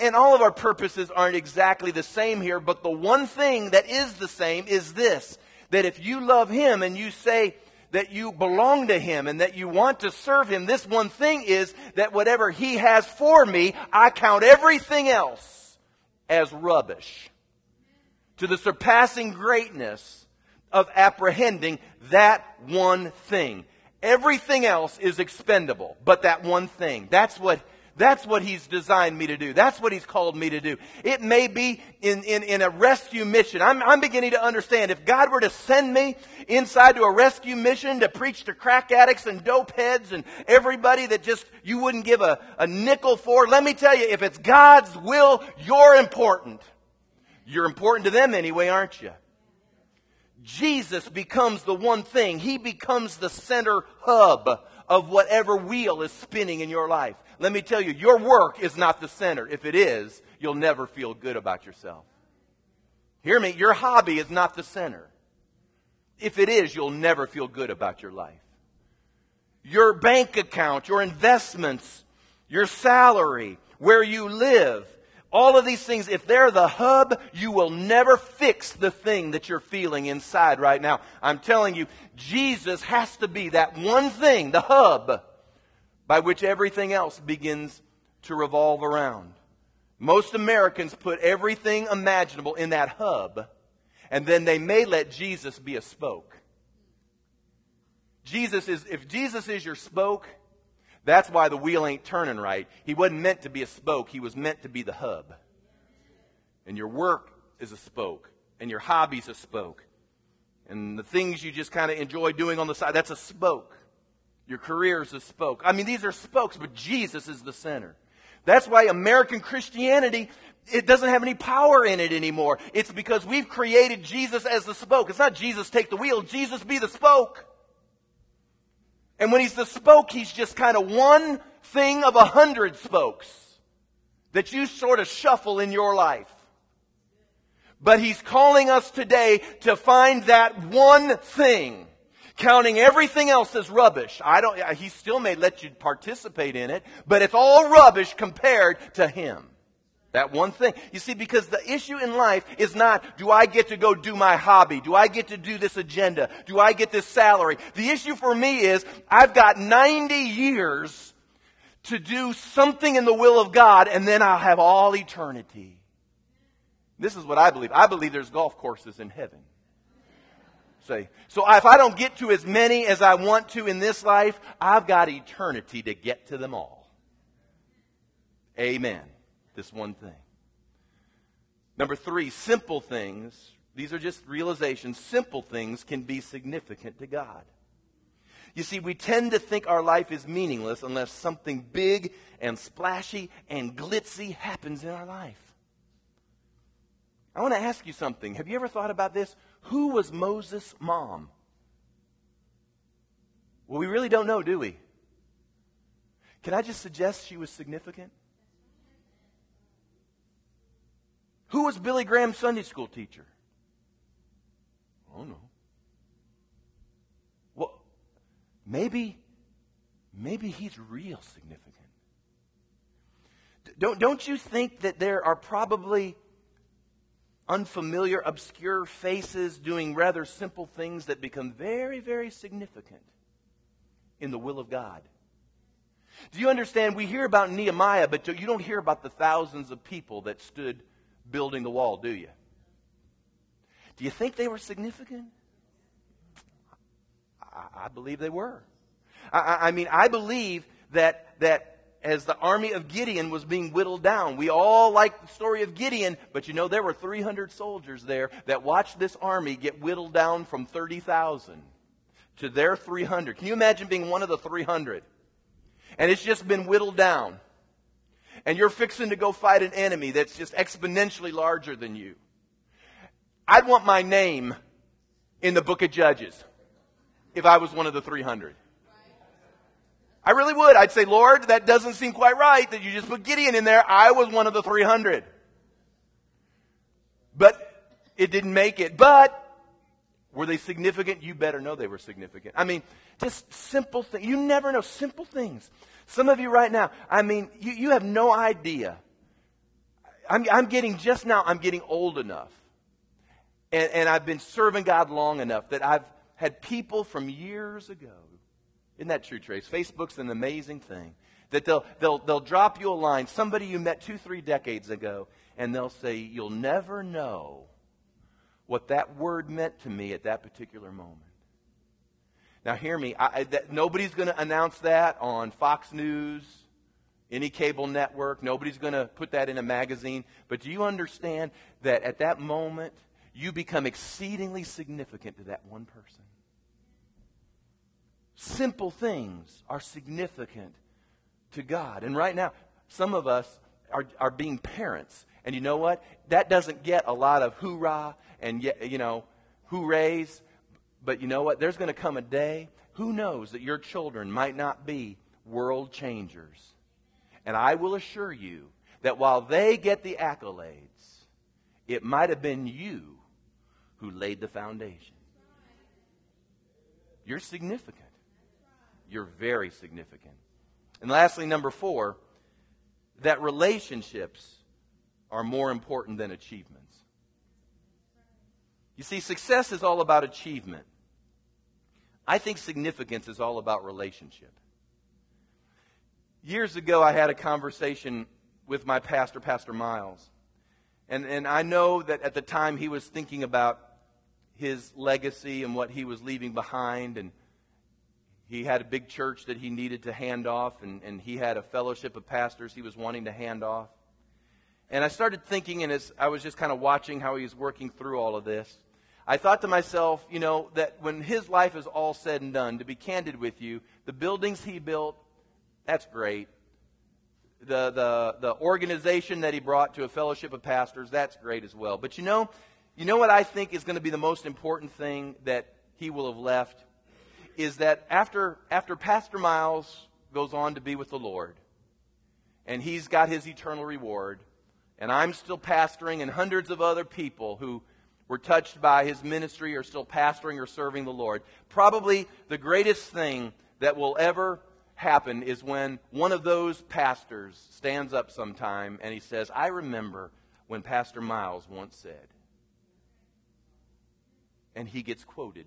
And all of our purposes aren't exactly the same here, but the one thing that is the same is this that if you love him and you say, that you belong to Him and that you want to serve Him, this one thing is that whatever He has for me, I count everything else as rubbish. To the surpassing greatness of apprehending that one thing. Everything else is expendable, but that one thing. That's what that's what He's designed me to do. That's what He's called me to do. It may be in, in, in a rescue mission. I'm, I'm beginning to understand if God were to send me inside to a rescue mission to preach to crack addicts and dope heads and everybody that just you wouldn't give a, a nickel for, let me tell you, if it's God's will, you're important. You're important to them anyway, aren't you? Jesus becomes the one thing. He becomes the center hub of whatever wheel is spinning in your life. Let me tell you, your work is not the center. If it is, you'll never feel good about yourself. Hear me, your hobby is not the center. If it is, you'll never feel good about your life. Your bank account, your investments, your salary, where you live, all of these things, if they're the hub, you will never fix the thing that you're feeling inside right now. I'm telling you, Jesus has to be that one thing, the hub, by which everything else begins to revolve around. Most Americans put everything imaginable in that hub, and then they may let Jesus be a spoke. Jesus is, if Jesus is your spoke, that's why the wheel ain't turning right. He wasn't meant to be a spoke, he was meant to be the hub. And your work is a spoke, and your hobby's a spoke. And the things you just kind of enjoy doing on the side, that's a spoke. Your career is a spoke. I mean, these are spokes, but Jesus is the center. That's why American Christianity, it doesn't have any power in it anymore. It's because we've created Jesus as the spoke. It's not Jesus take the wheel, Jesus be the spoke. And when he's the spoke, he's just kind of one thing of a hundred spokes. that you sort of shuffle in your life. But He's calling us today to find that one thing counting everything else as rubbish. I don't, he still may let you participate in it, but it's all rubbish compared to him. That one thing. You see, because the issue in life is not, do I get to go do my hobby? Do I get to do this agenda? Do I get this salary? The issue for me is, I've got 90 years to do something in the will of God, and then I'll have all eternity. This is what I believe. I believe there's golf courses in heaven. So if I don't get to as many as I want to in this life, I've got eternity to get to them all. Amen. This one thing. Number three, simple things. These are just realizations. Simple things can be significant to God. You see, we tend to think our life is meaningless unless something big and splashy and glitzy happens in our life. I want to ask you something. Have you ever thought about this? Who was Moses' mom? Well, we really don't know, do we? Can I just suggest she was significant? Who was Billy Graham's Sunday school teacher? Oh no. Well, maybe, maybe he's real significant. Don't, don't you think that there are probably unfamiliar, obscure faces doing rather simple things that become very, very significant in the will of God. Do you understand? We hear about Nehemiah, but you don't hear about the thousands of people that stood building the wall, do you? Do you think they were significant? I, I believe they were. I, I mean, I believe that, that as the army of Gideon was being whittled down. We all like the story of Gideon, but you know there were 300 soldiers there that watched this army get whittled down from 30,000 to their 300. Can you imagine being one of the 300? And it's just been whittled down. And you're fixing to go fight an enemy that's just exponentially larger than you. I'd want my name in the book of Judges if I was one of the 300. I really would. I'd say, Lord, that doesn't seem quite right that you just put Gideon in there. I was one of the 300. But it didn't make it. But were they significant? You better know they were significant. I mean, just simple things. You never know. Simple things. Some of you right now, I mean, you, you have no idea. I'm, I'm getting, just now, I'm getting old enough. And, and I've been serving God long enough that I've had people from years ago isn't that true, Trace? Facebook's an amazing thing. That they'll, they'll, they'll drop you a line, somebody you met two, three decades ago, and they'll say, You'll never know what that word meant to me at that particular moment. Now, hear me. I, that, nobody's going to announce that on Fox News, any cable network. Nobody's going to put that in a magazine. But do you understand that at that moment, you become exceedingly significant to that one person? Simple things are significant to God. And right now, some of us are, are being parents. And you know what? That doesn't get a lot of hoorah and, you know, hoorays. But you know what? There's going to come a day, who knows, that your children might not be world changers. And I will assure you that while they get the accolades, it might have been you who laid the foundation. You're significant you're very significant. And lastly, number four, that relationships are more important than achievements. You see, success is all about achievement. I think significance is all about relationship. Years ago, I had a conversation with my pastor, Pastor Miles. And, and I know that at the time he was thinking about his legacy and what he was leaving behind. And he had a big church that he needed to hand off, and, and he had a fellowship of pastors he was wanting to hand off. And I started thinking, and as I was just kind of watching how he was working through all of this, I thought to myself, you know, that when his life is all said and done, to be candid with you, the buildings he built, that's great. The, the, the organization that he brought to a fellowship of pastors, that's great as well. But you know, you know what I think is going to be the most important thing that he will have left? Is that after, after Pastor Miles goes on to be with the Lord, and he's got his eternal reward. And I'm still pastoring, and hundreds of other people who were touched by his ministry are still pastoring or serving the Lord. Probably the greatest thing that will ever happen is when one of those pastors stands up sometime and he says, I remember when Pastor Miles once said, and he gets quoted.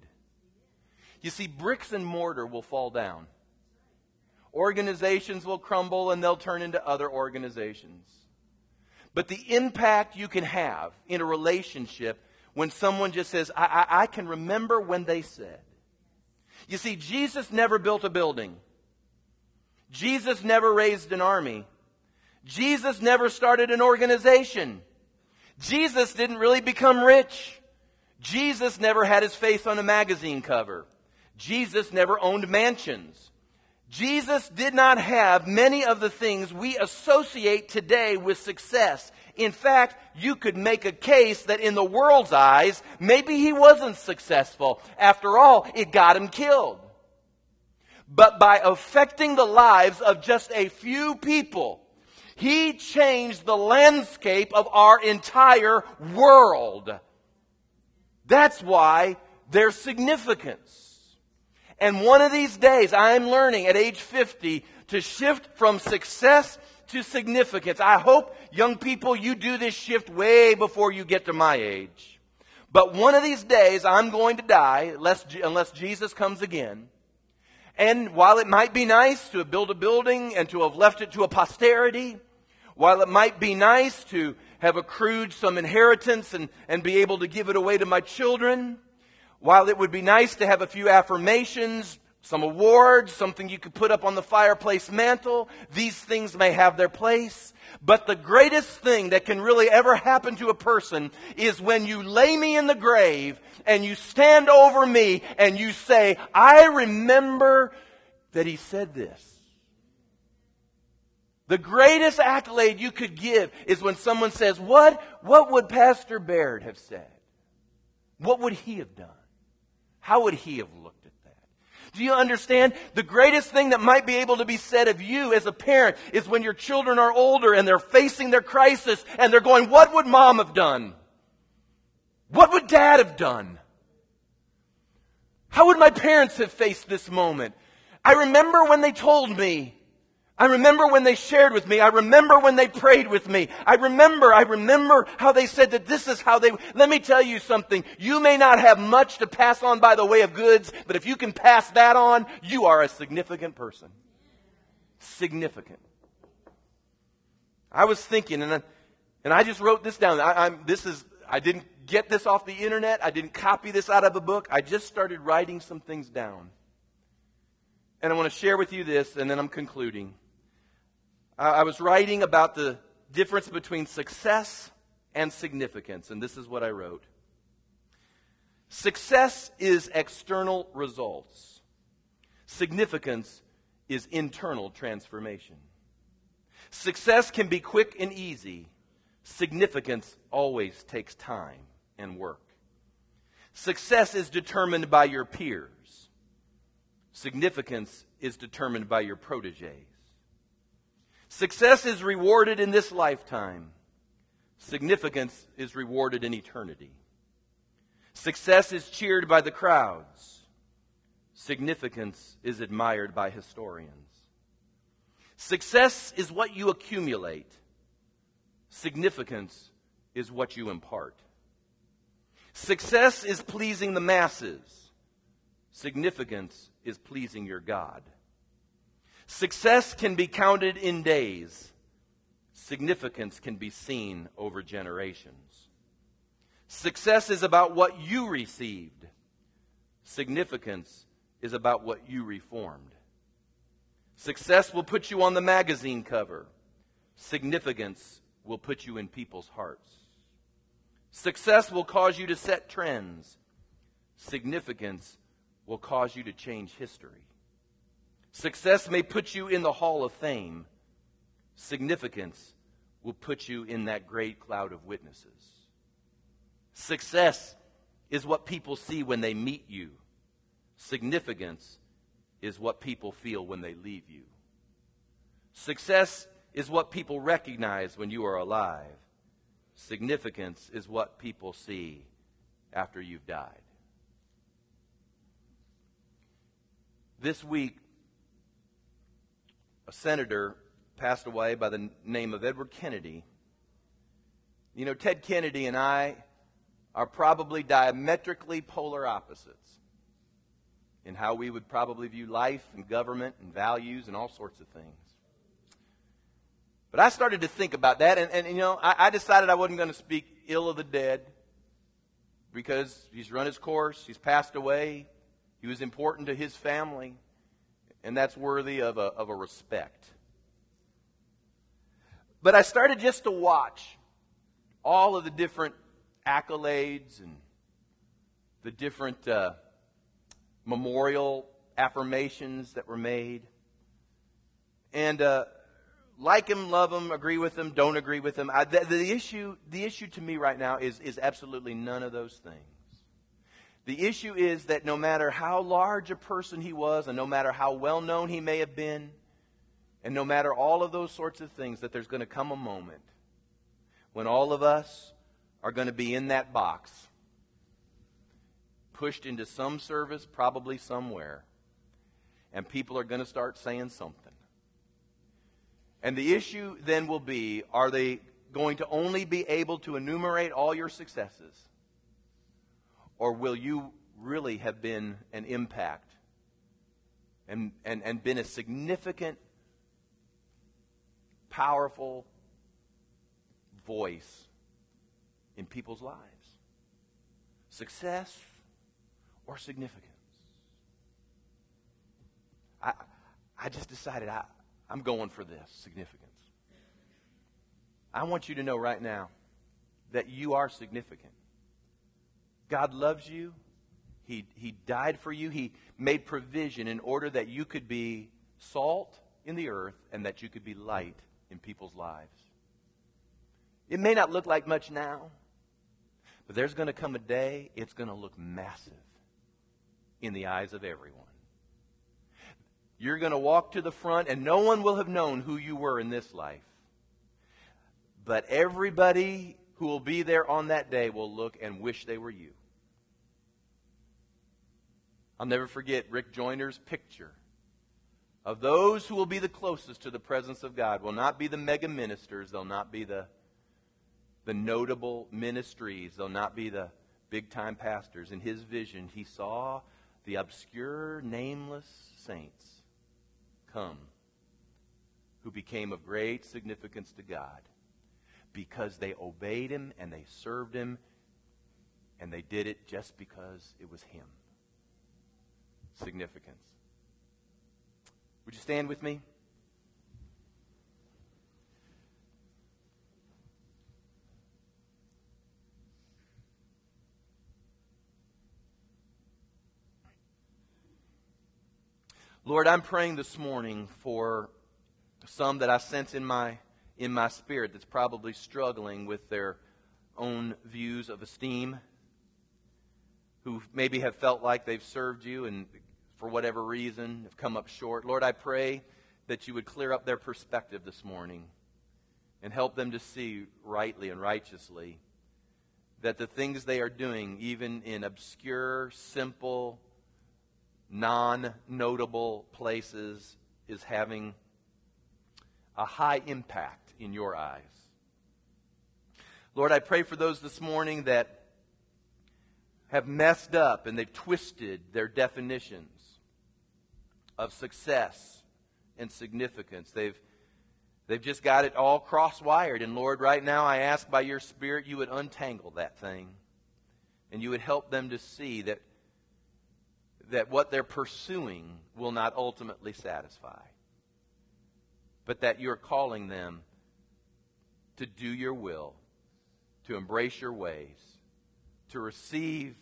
You see, bricks and mortar will fall down. Organizations will crumble and they'll turn into other organizations. But the impact you can have in a relationship when someone just says, I, I, I can remember when they said. You see, Jesus never built a building. Jesus never raised an army. Jesus never started an organization. Jesus didn't really become rich. Jesus never had his face on a magazine cover. Jesus never owned mansions. Jesus did not have many of the things we associate today with success. In fact, you could make a case that in the world's eyes, maybe he wasn't successful. After all, it got him killed but by affecting the lives of just a few people, he changed the landscape of our entire world. That's why there's significance. And one of these days, I'm learning at age 50 to shift from success to significance. I hope, young people, you do this shift way before you get to my age. But one of these days, I'm going to die, unless, unless Jesus comes again. And while it might be nice to build a building and to have left it to a posterity, while it might be nice to have accrued some inheritance and, and be able to give it away to my children, while it would be nice to have a few affirmations, some awards, something you could put up on the fireplace mantle, these things may have their place. But the greatest thing that can really ever happen to a person is when you lay me in the grave and you stand over me and you say, I remember that he said this. The greatest accolade you could give is when someone says, What, what would Pastor Baird have said? What would he have done? How would he have looked? At that? Do you understand? The greatest thing that might be able to be said of you as a parent is when your children are older and they're facing their crisis and they're going, what would mom have done? What would dad have done? How would my parents have faced this moment? I remember when they told me, I remember when they shared with me. I remember when they prayed with me. I remember, I remember how they said that this is how they, let me tell you something. You may not have much to pass on by the way of goods, but if you can pass that on, you are a significant person. Significant. I was thinking, and I, and I just wrote this down. I, I'm, this is, I didn't get this off the internet. I didn't copy this out of a book. I just started writing some things down. And I want to share with you this, and then I'm concluding. Uh, I was writing about the difference between success and significance, and this is what I wrote. Success is external results. Significance is internal transformation. Success can be quick and easy. Significance always takes time and work. Success is determined by your peers. Significance is determined by your proteges. Success is rewarded in this lifetime. Significance is rewarded in eternity. Success is cheered by the crowds. Significance is admired by historians. Success is what you accumulate. Significance is what you impart. Success is pleasing the masses. Significance is pleasing your God. Success can be counted in days. Significance can be seen over generations. Success is about what you received. Significance is about what you reformed. Success will put you on the magazine cover. Significance will put you in people's hearts. Success will cause you to set trends. Significance will cause you to change history. Success may put you in the hall of fame. Significance will put you in that great cloud of witnesses. Success is what people see when they meet you. Significance is what people feel when they leave you. Success is what people recognize when you are alive. Significance is what people see after you've died. This week, a senator passed away by the name of Edward Kennedy. You know, Ted Kennedy and I are probably diametrically polar opposites in how we would probably view life and government and values and all sorts of things. But I started to think about that, and, and you know, I, I decided I wasn't going to speak ill of the dead because he's run his course, he's passed away, he was important to his family, and that's worthy of a, of a respect. But I started just to watch all of the different accolades and the different uh, memorial affirmations that were made. And uh, like him, love him, agree with him, don't agree with him. I, the, the, issue, the issue to me right now is, is absolutely none of those things. The issue is that no matter how large a person he was, and no matter how well known he may have been, and no matter all of those sorts of things, that there's going to come a moment when all of us are going to be in that box, pushed into some service, probably somewhere, and people are going to start saying something. And the issue then will be are they going to only be able to enumerate all your successes? Or will you really have been an impact and, and, and been a significant, powerful voice in people's lives? Success or significance? I, I just decided I, I'm going for this significance. I want you to know right now that you are significant. God loves you. He, he died for you. He made provision in order that you could be salt in the earth and that you could be light in people's lives. It may not look like much now, but there's going to come a day it's going to look massive in the eyes of everyone. You're going to walk to the front, and no one will have known who you were in this life. But everybody who will be there on that day will look and wish they were you. I'll never forget Rick Joyner's picture of those who will be the closest to the presence of God. Will not be the mega ministers, they'll not be the, the notable ministries, they'll not be the big time pastors. In his vision, he saw the obscure, nameless saints come who became of great significance to God because they obeyed him and they served him and they did it just because it was him significance. Would you stand with me? Lord, I'm praying this morning for some that I sense in my in my spirit that's probably struggling with their own views of esteem, who maybe have felt like they've served you and for whatever reason have come up short. Lord, I pray that you would clear up their perspective this morning and help them to see rightly and righteously that the things they are doing, even in obscure, simple, non notable places, is having a high impact in your eyes. Lord, I pray for those this morning that have messed up and they've twisted their definitions of success and significance. They've, they've just got it all cross wired. And Lord, right now I ask by your Spirit you would untangle that thing and you would help them to see that, that what they're pursuing will not ultimately satisfy, but that you're calling them to do your will, to embrace your ways, to receive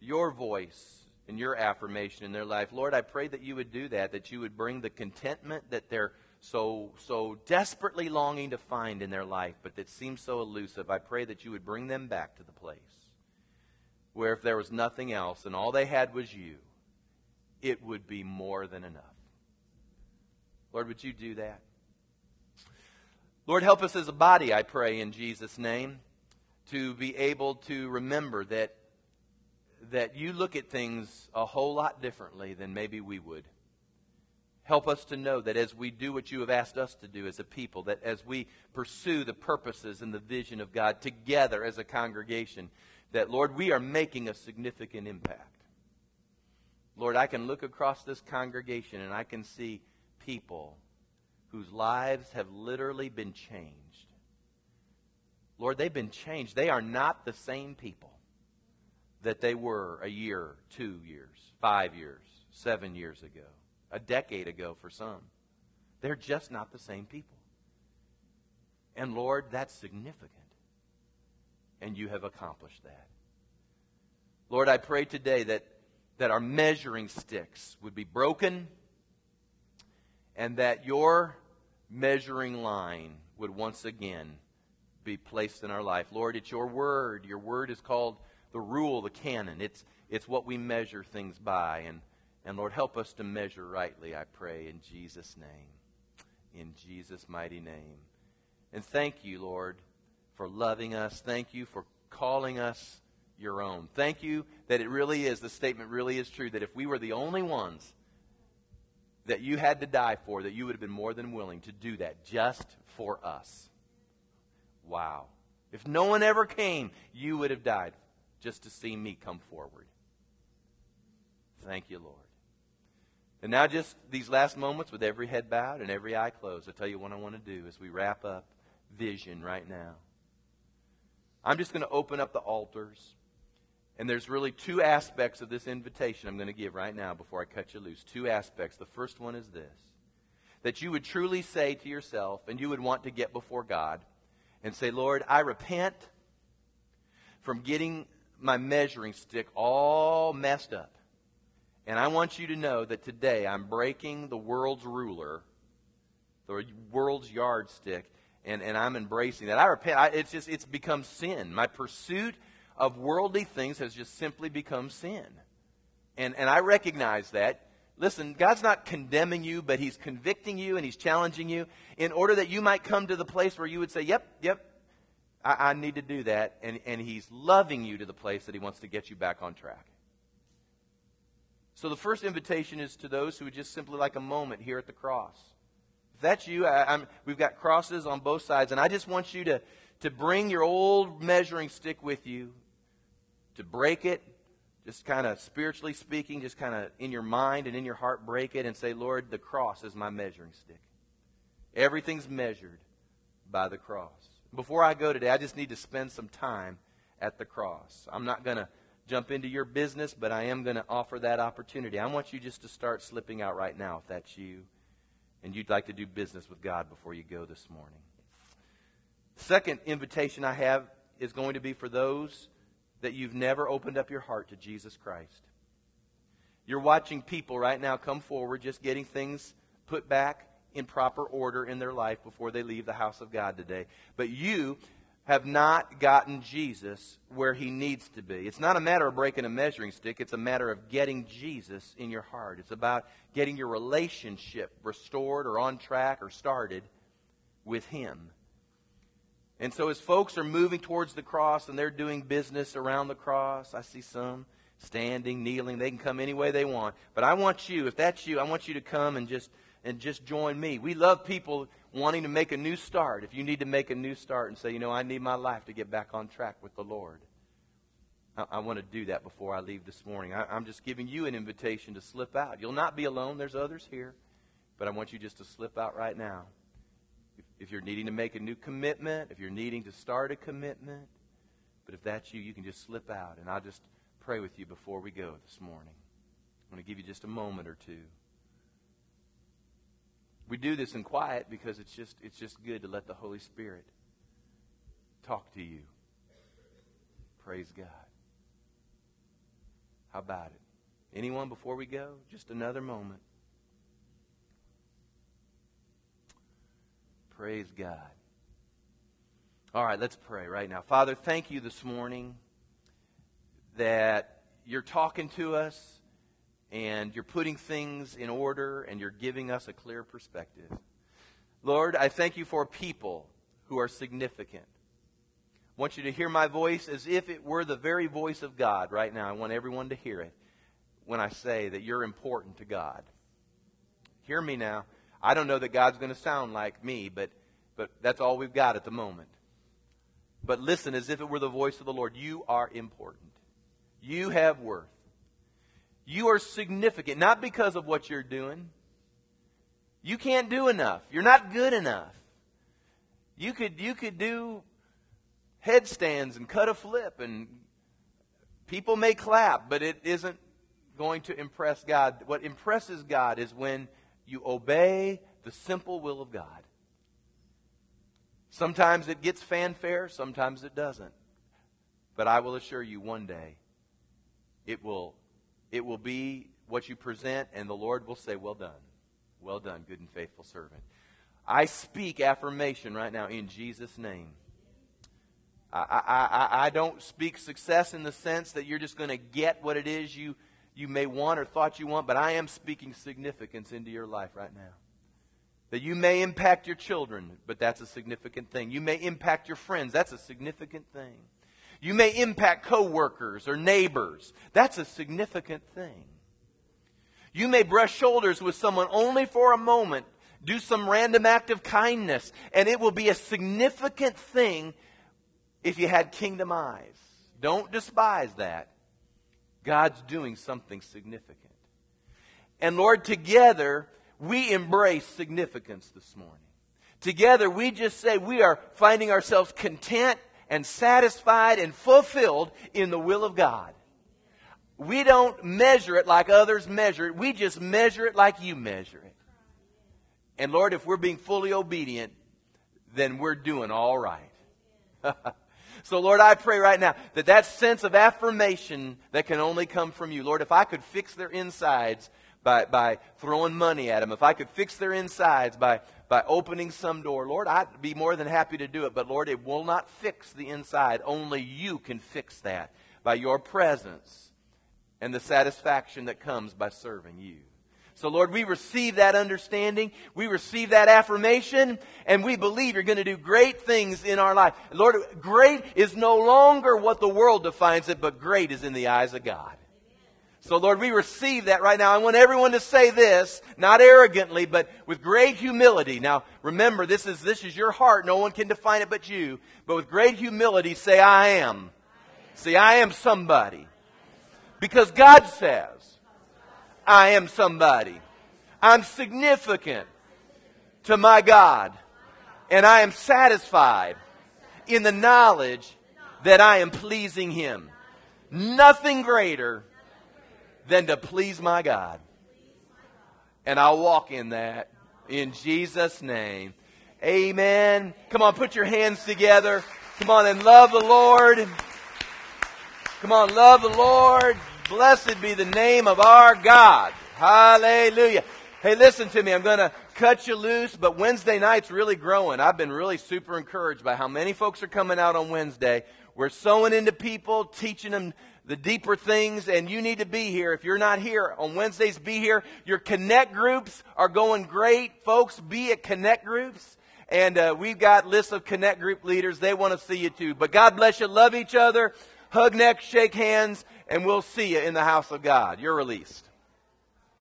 your voice and your affirmation in their life. Lord, I pray that you would do that, that you would bring the contentment that they're so so desperately longing to find in their life, but that seems so elusive. I pray that you would bring them back to the place where if there was nothing else and all they had was you, it would be more than enough. Lord, would you do that? Lord, help us as a body, I pray, in Jesus' name, to be able to remember that, that you look at things a whole lot differently than maybe we would. Help us to know that as we do what you have asked us to do as a people, that as we pursue the purposes and the vision of God together as a congregation, that, Lord, we are making a significant impact. Lord, I can look across this congregation and I can see people whose lives have literally been changed. Lord, they've been changed. They are not the same people that they were a year, two years, five years, seven years ago a decade ago for some. They're just not the same people. And Lord, that's significant. And you have accomplished that. Lord, I pray today that, that our measuring sticks would be broken and that your measuring line would once again be placed in our life. Lord, it's your word. Your word is called the rule, the canon. It's, it's what we measure things by. And and Lord, help us to measure rightly, I pray, in Jesus' name. In Jesus' mighty name. And thank you, Lord, for loving us. Thank you for calling us your own. Thank you that it really is, the statement really is true, that if we were the only ones that you had to die for, that you would have been more than willing to do that just for us. Wow. If no one ever came, you would have died just to see me come forward. Thank you, Lord. And now, just these last moments with every head bowed and every eye closed, I'll tell you what I want to do as we wrap up vision right now. I'm just going to open up the altars. And there's really two aspects of this invitation I'm going to give right now before I cut you loose. Two aspects. The first one is this that you would truly say to yourself, and you would want to get before God and say, Lord, I repent from getting my measuring stick all messed up. And I want you to know that today I'm breaking the world's ruler, the world's yardstick, and, and I'm embracing that. I repent. I, it's just, it's become sin. My pursuit of worldly things has just simply become sin. And, and I recognize that. Listen, God's not condemning you, but He's convicting you and He's challenging you in order that you might come to the place where you would say, Yep, yep, I, I need to do that. And, and He's loving you to the place that He wants to get you back on track. So the first invitation is to those who would just simply like a moment here at the cross. If that's you, I, we've got crosses on both sides, and I just want you to, to bring your old measuring stick with you, to break it, just kind of spiritually speaking, just kind of in your mind and in your heart, break it and say, Lord, the cross is my measuring stick. Everything's measured by the cross. Before I go today, I just need to spend some time at the cross. I'm not going to jump into your business, but I am going to offer that opportunity. I want you just to start slipping out right now if that's you and you'd like to do business with God before you go this morning. Second invitation I have is going to be for those that you've never opened up your heart to Jesus Christ. You're watching people right now come forward, just getting things put back in proper order in their life before they leave the house of God today. But you have not gotten Jesus where he needs to be. It's not a matter of breaking a measuring stick, it's a matter of getting Jesus in your heart. It's about getting your relationship restored or on track or started with him. And so, as folks are moving towards the cross and they're doing business around the cross, I see some standing, kneeling. They can come any way they want. But I want you, if that's you, I want you to come and just and just join me. We love people wanting to make a new start, if you need to make a new start and say, you know, I need my life to get back on track with the Lord, I, I want to do that before I leave this morning. I, I'm just giving you an invitation to slip out. You'll not be alone, there's others here, but I want you just to slip out right now. If, if you're needing to make a new commitment, if you're needing to start a commitment, but if that's you, you can just slip out, and I'll just pray with you before we go this morning. I'm going to give you just a moment or two. We do this in quiet because it's just, it's just good to let the Holy Spirit talk to you. Praise God. How about it? Anyone before we go? Just another moment. Praise God. All right, let's pray right now. Father, thank you this morning that you're talking to us and you're putting things in order and you're giving us a clear perspective. Lord, I thank you for people who are significant. I want you to hear my voice as if it were the very voice of God right now. I want everyone to hear it when I say that you're important to God. Hear me now. I don't know that God's going to sound like me, but, but that's all we've got at the moment. But listen as if it were the voice of the Lord. You are important. You have worth. You are significant, not because of what you're doing. You can't do enough. You're not good enough. You could, you could do headstands and cut a flip, and people may clap, but it isn't going to impress God. What impresses God is when you obey the simple will of God. Sometimes it gets fanfare, sometimes it doesn't. But I will assure you one day it will it will be what you present and the Lord will say, "Well done. Well done, good and faithful servant." I speak affirmation right now in Jesus name. I, I, I, I don't speak success in the sense that you're just going to get what it is you, you may want or thought you want, but I am speaking significance into your life right now. That you may impact your children, but that's a significant thing. You may impact your friends, that's a significant thing. You may impact coworkers or neighbors, that's a significant thing. You may brush shoulders with someone only for a moment, do some random act of kindness, and it will be a significant thing if you had kingdom eyes. Don't despise that. God's doing something significant. And Lord, together, we embrace significance this morning. Together, we just say we are finding ourselves content and satisfied and fulfilled in the will of God. We don't measure it like others measure it. We just measure it like you measure it. And Lord, if we're being fully obedient, then we're doing all right. So, Lord, I pray right now that that sense of affirmation that can only come from you, Lord, if I could fix their insides by, by throwing money at them, if I could fix their insides by, by opening some door, Lord, I'd be more than happy to do it. But, Lord, it will not fix the inside. Only you can fix that by your presence and the satisfaction that comes by serving you. So, Lord, we receive that understanding. We receive that affirmation, and we believe you're going to do great things in our life. Lord, great is no longer what the world defines it, but great is in the eyes of God. So, Lord, we receive that right now. I want everyone to say this, not arrogantly, but with great humility. Now, remember, this is, this is your heart. No one can define it but you. But with great humility, say, I am. Say, I am somebody. Because God says, I am somebody. I'm significant to my God. And I am satisfied in the knowledge that I am pleasing Him. Nothing greater than to please my God. And I'll walk in that in Jesus' name. Amen. Come on, put your hands together. Come on and love the Lord. Come on, love the Lord. Blessed be the name of our God. Hallelujah. Hey, listen to me. I'm going to cut you loose, but Wednesday night's really growing. I've been really super encouraged by how many folks are coming out on Wednesday. We're sowing into people, teaching them the deeper things, and you need to be here. If you're not here on Wednesdays, be here. Your connect groups are going great. Folks, be at connect groups. And uh, we've got lists of connect group leaders. They want to see you too. But God bless you. Love each other. Hug necks, shake hands and we'll see you in the house of God. You're released.